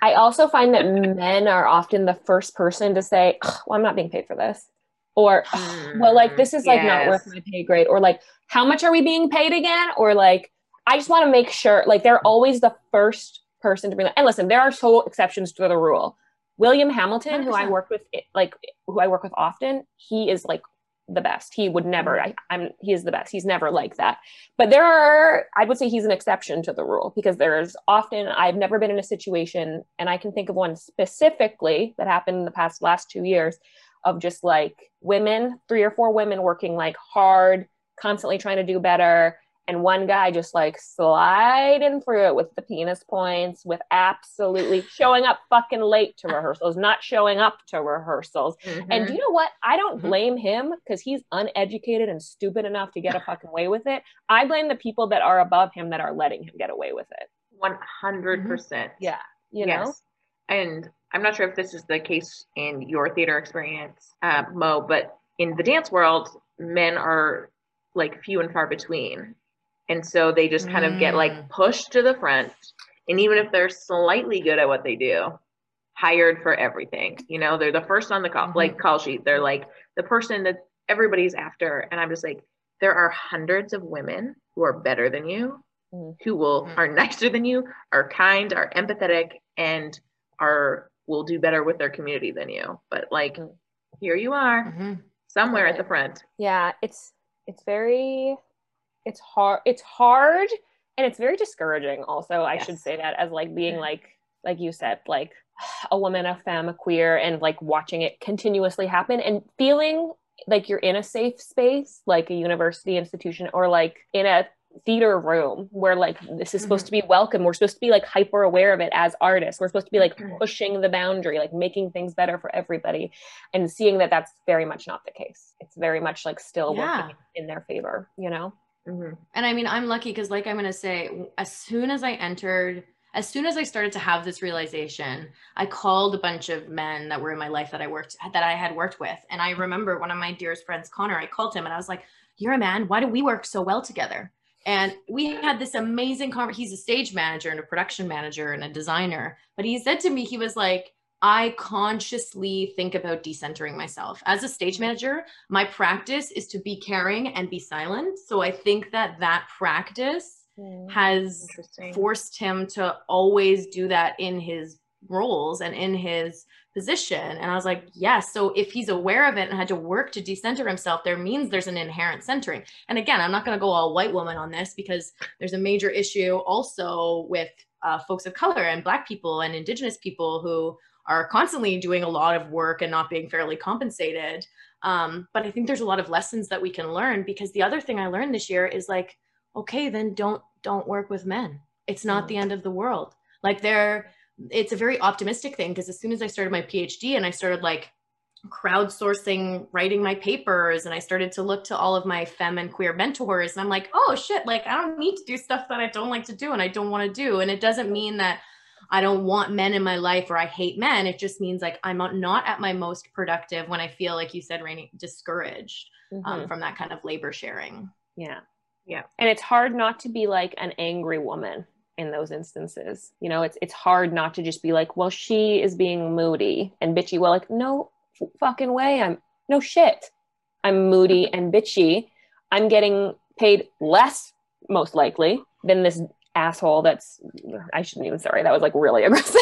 I also find that men are often the first person to say, "Ugh, "Well, I'm not being paid for this," or "Ugh, "Well, like this is like not worth my pay grade," or like, "How much are we being paid again?" Or like, "I just want to make sure." Like they're always the first person to bring that. And listen, there are so exceptions to the rule. William Hamilton, who I work with, like who I work with often, he is like the best. He would never. I, I'm. He is the best. He's never like that. But there are, I would say he's an exception to the rule because there's often, I've never been in a situation, and I can think of one specifically that happened in the past last two years of just like women, three or four women working like hard, constantly trying to do better. And one guy just like sliding through it with the penis points, with absolutely showing up fucking late to rehearsals, not showing up to rehearsals. And Mhm. do you know what? I don't Mhm. blame him because he's uneducated and stupid enough to get a fucking away with it. I blame the people that are above him that are letting him get away with it. 100% Yeah. You know? yes and i'm not sure if this is the case in your theater experience uh, mo but in the dance world men are like few and far between and so they just kind of get like Mm. pushed to the front and even if they're slightly good at what they do hired for everything you know they're the first on the call Mhm. like call sheet they're like the person that everybody's after and i'm just like there are hundreds of women who are better than you Mhm. who will Mhm. are nicer than you are kind are empathetic and are will do better with their community than you but like Mhm. here you are Mhm. somewhere at the front Yeah, it's it's very it's hard it's hard and it's very discouraging also. I should say that as like being like like you said, like a woman, a femme, a queer, and like watching it continuously happen and feeling like you're in a safe space, like a university institution or like in a theater room where like this is supposed to be welcome. We're supposed to be like hyper aware of it as artists. We're supposed to be like Mhm. pushing the boundary, like making things better for everybody and seeing that that's very much not the case. It's very much like still Yeah. working in their favor, you know? Mhm. And I mean, I'm lucky because, like, I'm going to say, as soon as I entered, as soon as I started to have this realization, I called a bunch of men that were in my life that I worked, that I had worked with. And I remember one of my dearest friends, Connor, I called him and I was like, You're a man. Why do we work so well together? And we had this amazing conversation. He's a stage manager and a production manager and a designer. But he said to me, he was like, I consciously think about decentering myself. As a stage manager, my practice is to be caring and be silent. So I think that that practice Mm. has forced him to always do that in his roles and in his position. And I was like, yes. So if he's aware of it and had to work to decenter himself, there means there's an inherent centering. And again, I'm not going to go all white woman on this because there's a major issue also with uh, folks of color and Black people and Indigenous people who are constantly doing a lot of work and not being fairly compensated. Um, but I think there's a lot of lessons that we can learn because the other thing I learned this year is like, okay, then don't don't work with men. It's not the end of the world. Like there, it's a very optimistic thing because as soon as I started my PhD and I started like crowdsourcing writing my papers and I started to look to all of my femme and queer mentors and I'm like, oh shit, like I don't need to do stuff that I don't like to do and I don't want to do. And it doesn't mean that I don't want men in my life or I hate men. It just means like I'm not at my most productive when I feel like you said, Rainy, discouraged um, Mhm. from that kind of labor sharing. Yeah. Yeah. And it's hard not to be like an angry woman in those instances. You know, it's it's hard not to just be like, well, she is being moody and bitchy. Well, like, no f- fucking way. I'm no shit. I'm moody and bitchy. I'm getting paid less, most likely, than this asshole that's I shouldn't even sorry, that was like really aggressive.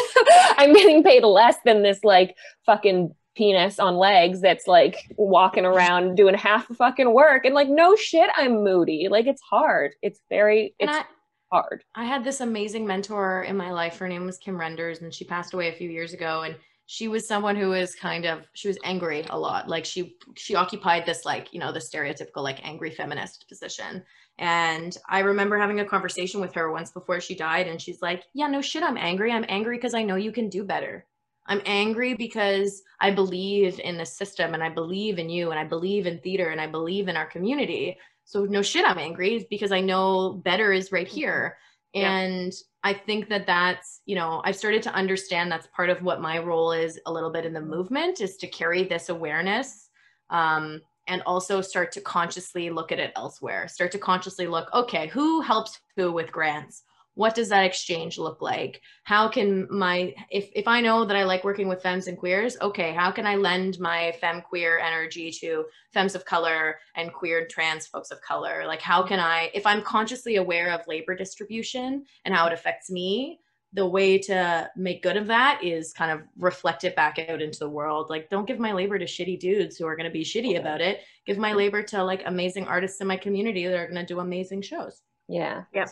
I'm getting paid less than this like fucking penis on legs that's like walking around doing half the fucking work and like no shit i'm moody like it's hard it's very it's I, hard I had this amazing mentor in my life. Her name was Kim Renders, and she passed away a few years ago. And she was someone who was kind of she was angry a lot. Like she she occupied this like you know the stereotypical like angry feminist position. And I remember having a conversation with her once before she died, and she's like, "Yeah, no shit, I'm angry. I'm angry because I know you can do better. I'm angry because I believe in the system, and I believe in you, and I believe in theater, and I believe in our community." So no shit, I'm angry because I know better is right here. Yeah. And I think that that's, you know, I've started to understand that's part of what my role is a little bit in the movement is to carry this awareness um, and also start to consciously look at it elsewhere. Start to consciously look, okay, who helps who with grants? What does that exchange look like? How can my if if I know that I like working with femmes and queers, okay, how can I lend my femme queer energy to femmes of color and queer trans folks of color? Like how can I if I'm consciously aware of labor distribution and how it affects me, the way to make good of that is kind of reflect it back out into the world. Like, don't give my labor to shitty dudes who are going to be shitty about it. Give my labor to like amazing artists in my community that are going to do amazing shows. yeah Yeah.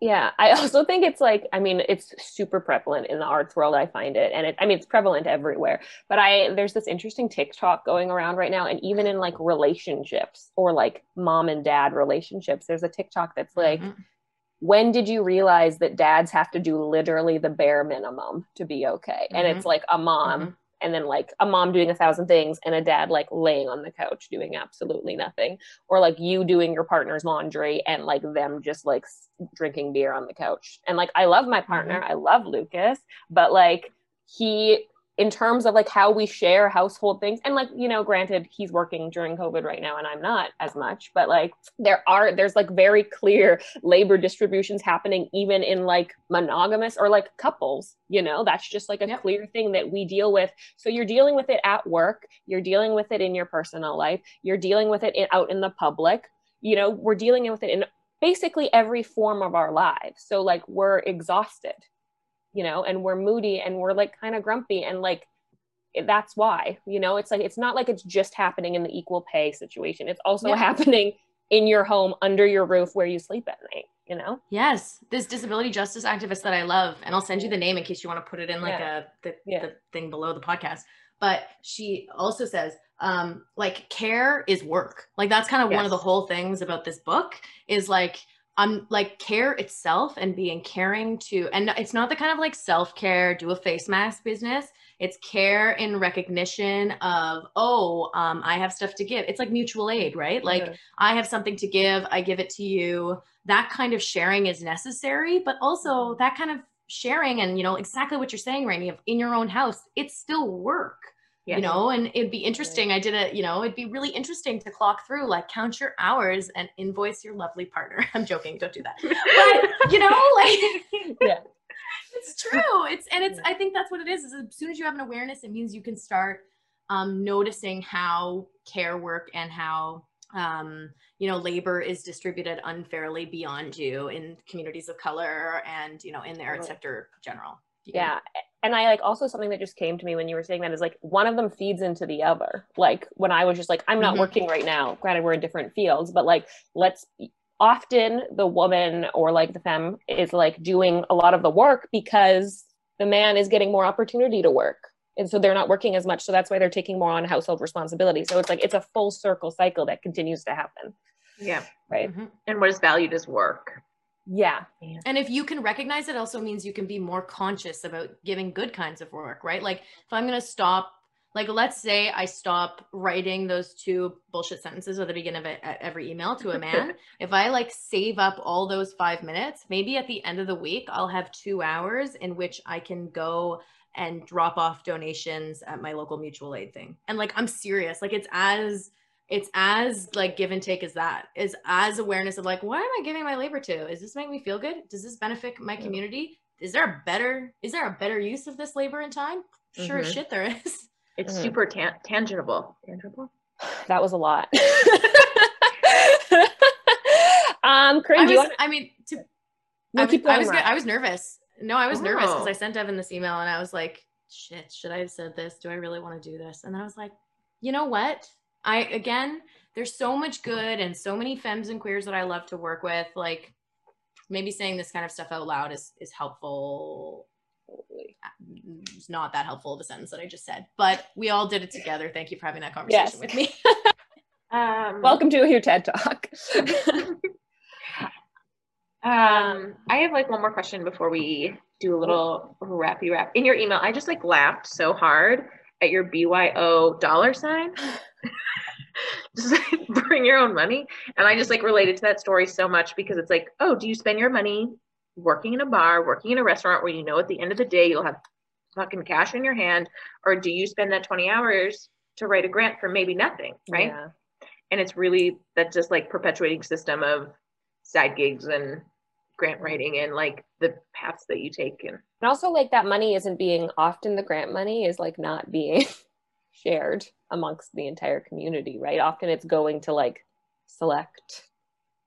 yeah i also think it's like i mean it's super prevalent in the arts world i find it and it i mean it's prevalent everywhere but i there's this interesting tiktok going around right now and even in like relationships or like mom and dad relationships there's a tiktok that's like Mhm. When did you realize that dads have to do literally the bare minimum to be okay? And it's like a mom Mhm. and then like a mom doing a thousand things and a dad like laying on the couch doing absolutely nothing. Or like you doing your partner's laundry and like them just like drinking beer on the couch. And like i love my partner. I love lucas but like he in terms of like how we share household things and like you know granted he's working during covid right now and i'm not as much but like there are there's like very clear labor distributions happening even in like monogamous or like couples you know? That's just like a clear thing that we deal with. So you're dealing with it at work you're dealing with it in your personal life you're dealing with it in, out in the public you know? We're dealing with it in basically every form of our lives. So like we're exhausted you know and we're moody and we're like kind of grumpy and like that's why you know it's like it's not like it's just happening in the equal pay situation it's also Yeah. happening in your home under your roof where you sleep at night you know Yes, this disability justice activist that I love, and I'll send you the name in case you want to put it in like a the, Yeah. the thing below the podcast. But she also says, um, like care is work. Like that's kind of one of the whole things about this book is like I'm like care itself and being caring to, and it's not the kind of like self care, do a face mask business. It's care in recognition of, oh, um, I have stuff to give. It's like mutual aid, right? Like Mhm. I have something to give, I give it to you. That kind of sharing is necessary, but also that kind of sharing and you know exactly what you're saying, Rainy, of in your own house, it's still work. You know, and it'd be interesting. I did a, you know, it'd be really interesting to clock through, like count your hours and invoice your lovely partner. I'm joking, don't do that. But you know, like yeah it's true. It's and it's I think that's what it is. Is as soon as you have an awareness, it means you can start um, noticing how care work and how um, you know labor is distributed unfairly beyond you in communities of color and you know in the art sector general. Yeah. And I like also something that just came to me when you were saying that is like one of them feeds into the other. Like when I was just like, I'm not Mhm. working right now. Granted, we're in different fields, but like let's often the woman or like the femme is like doing a lot of the work because the man is getting more opportunity to work. And so they're not working as much. So that's why they're taking more on household responsibility. So it's like it's a full circle cycle that continues to happen. Yeah. Right. Mhm. And what is valued is work. Yeah. And if you can recognize it, also means you can be more conscious about giving good kinds of work, right? Like if I'm going to stop, like let's say I stop writing those two bullshit sentences at the beginning of it, every email to a man. if I like save up all those five minutes, maybe at the end of the week, I'll have two hours in which I can go and drop off donations at my local mutual aid thing. And like, I'm serious. Like it's as, it's as like give and take as that is as awareness of like what am i giving my labor to is this make me feel good does this benefit my Yeah. community is there a better is there a better use of this labor and time sure as Mhm. shit there is It's Mhm. super tan- tangible. Tangible. That was a lot. um, Corinne, i was want i mean to no, I, was, I was Rob. good. I was nervous no i was nervous because Oh. i sent evan this email and i was like shit should i have said this do i really want to do this and then i was like you know what i again there's so much good and so many femmes and queers that i love to work with like maybe saying this kind of stuff out loud is is helpful it's not that helpful of a sentence that I just said, but we all did it together. Thank you for having that conversation Yes. with me. Um, Welcome to your TED Talk. Um, I have like one more question before we do a little rappy wrap. In your email, I just like laughed so hard at your BYO dollar sign. just like bring your own money. And I just like related to that story so much because it's like, oh, do you spend your money working in a bar, working in a restaurant where you know at the end of the day you'll have fucking cash in your hand? Or do you spend that 20 hours to write a grant for maybe nothing? Right. Yeah. and it's really that just like perpetuating system of side gigs and grant writing and like the paths that you take and And also like that money isn't being often the grant money is like not being shared amongst the entire community, right? Often it's going to like select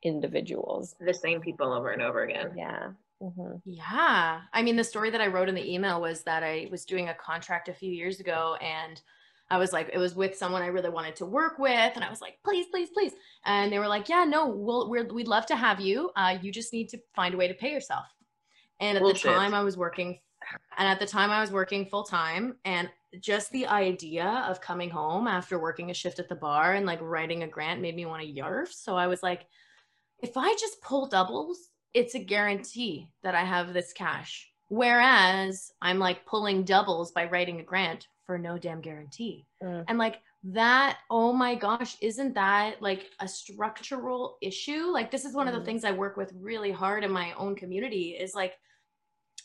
individuals. the same people over and over again Yeah. hmm yeah. I mean, the story that I wrote in the email was that I was doing a contract a few years ago and I was like, it was with someone I really wanted to work with. And I was like, please, please, please. And they were like, yeah, no, we'll, we're, we'd love to have you. Uh, you just need to find a way to pay yourself. And at Bullshit. the time I was working, and at the time I was working full time and just the idea of coming home after working a shift at the bar and like writing a grant made me want to yarf. So I was like, if I just pull doubles, it's a guarantee that I have this cash. Whereas I'm like pulling doubles by writing a grant for no damn guarantee. Mm. And like that, oh my gosh, isn't that like a structural issue? Like, this is one of Mm. the things I work with really hard in my own community is like,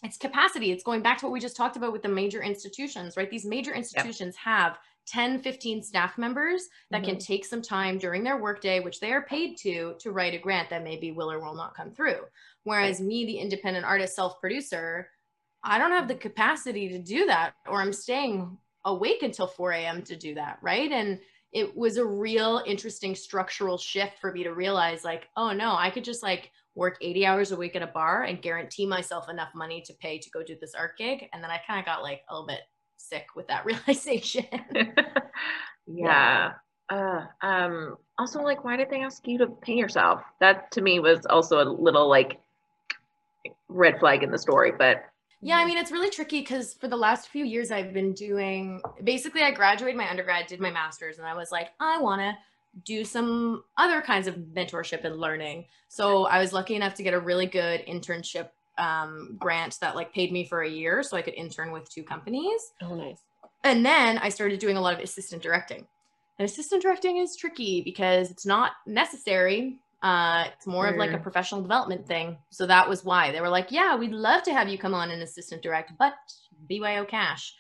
it's capacity. It's going back to what we just talked about with the major institutions, right? These major institutions have 10, 15 staff members that can mm-hmm. take some time during their workday, which they are paid to, to write a grant that maybe will or will not come through. Whereas me, the independent artist, self producer, I don't have the capacity to do that, or I'm staying awake until 4 a.m. to do that, right? And it was a real interesting structural shift for me to realize, like, oh no, I could just like work 80 hours a week at a bar and guarantee myself enough money to pay to go do this art gig. And then I kind of got like a little bit sick with that realization. yeah uh um also like why did they ask you to pay yourself that to me was also a little like red flag in the story but Yeah, I mean, it's really tricky because for the last few years, I've been doing basically, I graduated my undergrad, did my master's, and I was like, I want to do some other kinds of mentorship and learning. So I was lucky enough to get a really good internship um, grant that like paid me for a year so I could intern with two companies. Oh, nice. And then I started doing a lot of assistant directing. And assistant directing is tricky because it's not necessary. Uh, it's more of like a professional development thing. So that was why they were like, yeah, we'd love to have you come on and assistant direct, but BYO cash.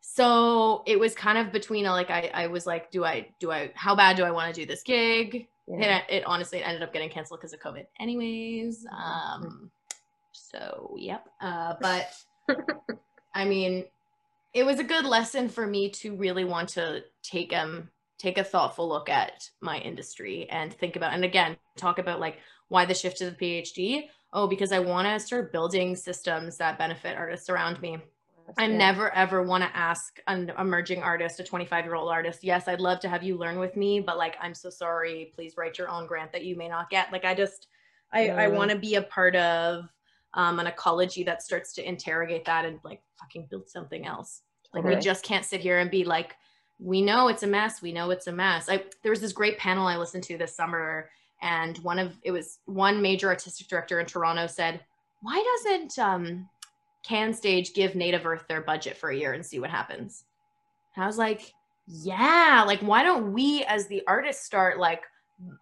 So it was kind of between a, like, I, I was like, do I, do I, how bad do I want to do this gig? Yeah. It, it honestly ended up getting canceled because of COVID anyways. Um, So, yep. Uh, but I mean, it was a good lesson for me to really want to take um take a thoughtful look at my industry and think about and again talk about like why the shift to the PhD. Oh, because I want to start building systems that benefit artists around me. I never ever want to ask an emerging artist, a 25 year old artist, yes, I'd love to have you learn with me, but like, I'm so sorry. Please write your own grant that you may not get. Like, I just, I, I want to be a part of um, an ecology that starts to interrogate that and like fucking build something else. Like, we just can't sit here and be like, we know it's a mess. We know it's a mess. I there was this great panel I listened to this summer, and one of it was one major artistic director in Toronto said, "Why doesn't um, Can Stage give Native Earth their budget for a year and see what happens?" And I was like, "Yeah, like why don't we as the artists start like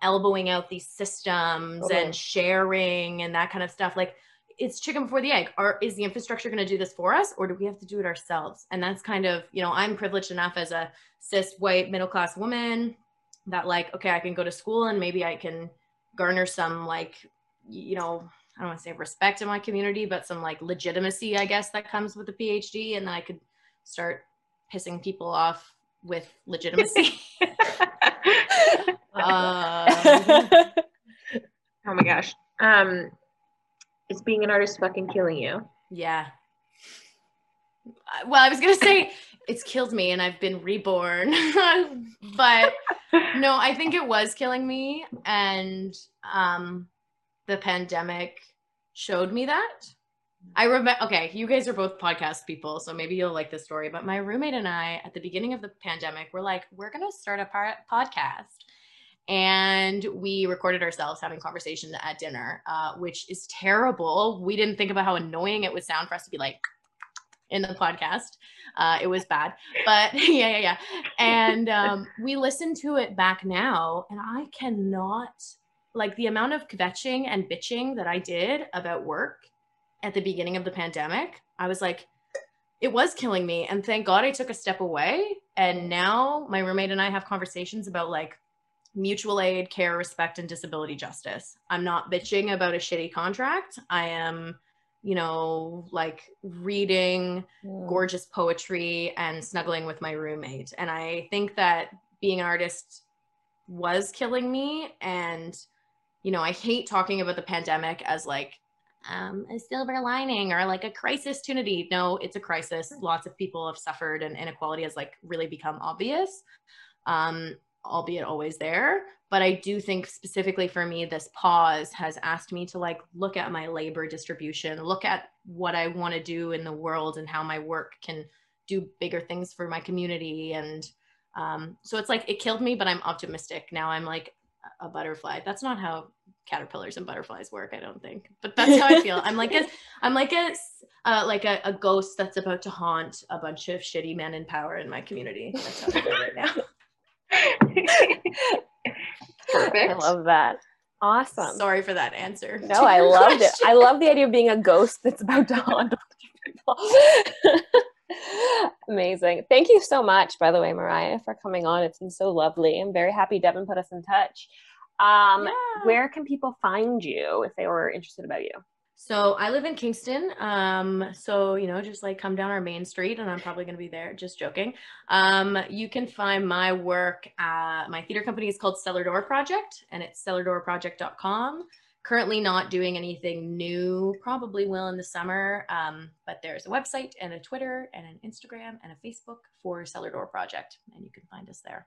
elbowing out these systems and sharing and that kind of stuff? Like." It's chicken before the egg. Or is the infrastructure going to do this for us, or do we have to do it ourselves? And that's kind of, you know, I'm privileged enough as a cis white middle class woman that like okay i can go to school and maybe i can garner some like you know i don't want to say respect in my community but some like legitimacy i guess that comes with a phd and then i could start pissing people off with legitimacy um, oh my gosh. Um, is being an artist fucking killing you? yeah. Well i was gonna say it's killed me and i've been reborn. But no i think it was killing me and um the pandemic showed me that. I remember okay you guys are both podcast people so maybe you'll like this story but my roommate and i at the beginning of the pandemic were like we're gonna start a par- podcast and we recorded ourselves having conversations at dinner uh, which is terrible. We didn't think about how annoying it would sound for us to be like in the podcast. Uh, it was bad but yeah yeah yeah. And um, we listened to it back now and i cannot like the amount of kvetching and bitching that i did about work at the beginning of the pandemic i was like it was killing me. And thank god i took a step away and now my roommate and i have conversations about like mutual aid care respect and disability justice i'm not bitching about a shitty contract i am you know like reading Mm. gorgeous poetry and snuggling with my roommate. And I think that being an artist was killing me. And, you know, I hate talking about the pandemic as like um, a silver lining or like a crisis opportunity. No, it's a crisis. Lots of people have suffered and inequality has like really become obvious, um, albeit always there. But I do think specifically for me, this pause has asked me to like look at my labor distribution, look at what I want to do in the world and how my work can do bigger things for my community. And um, so it's like it killed me, but I'm optimistic. Now I'm like a butterfly. That's not how caterpillars and butterflies work, I don't think. But that's how I feel. I'm like a, I'm like a, uh, like a, a ghost that's about to haunt a bunch of shitty men in power in my community. That's how I feel right now. Perfect. I love that. Awesome. Sorry for that answer. No, I your loved it. I love the idea of being a ghost that's about to haunt people. Amazing. Thank you so much, by the way, Mariah, for coming on. It's been so lovely. I'm very happy Devin put us in touch. Um, Yeah. Where can people find you if they were interested about you? So I live in Kingston. Um, so you know, just like come down our main street, and I'm probably gonna be there. Just joking. Um, you can find my work. At, my theater company is called Cellar Door Project, and it's cellardoorproject.com. Currently not doing anything new. Probably will in the summer. Um, but there's a website and a Twitter and an Instagram and a Facebook for Cellar Door Project, and you can find us there.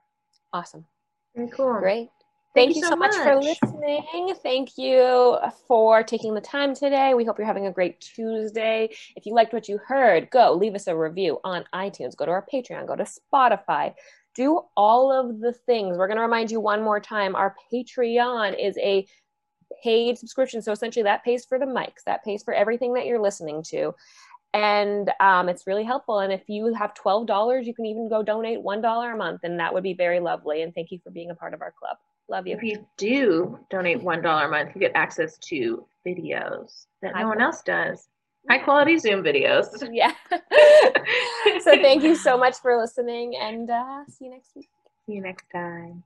Awesome. Very cool. Great. Thank Thank, you you so so much for listening. Thank you for taking the time today. We hope you're having a great Tuesday. If you liked what you heard, go leave us a review on iTunes, go to our Patreon, go to Spotify. Do all of the things. We're going to remind you one more time our Patreon is a paid subscription. So essentially, that pays for the mics, that pays for everything that you're listening to. And um, it's really helpful. And if you have $12, you can even go donate $1 a month, and that would be very lovely. And thank you for being a part of our club. Love you. If you do donate one dollar a month, you get access to videos that High no one quality. else does. High quality Zoom videos. Yeah. so thank you so much for listening and uh, see you next week. See you next time.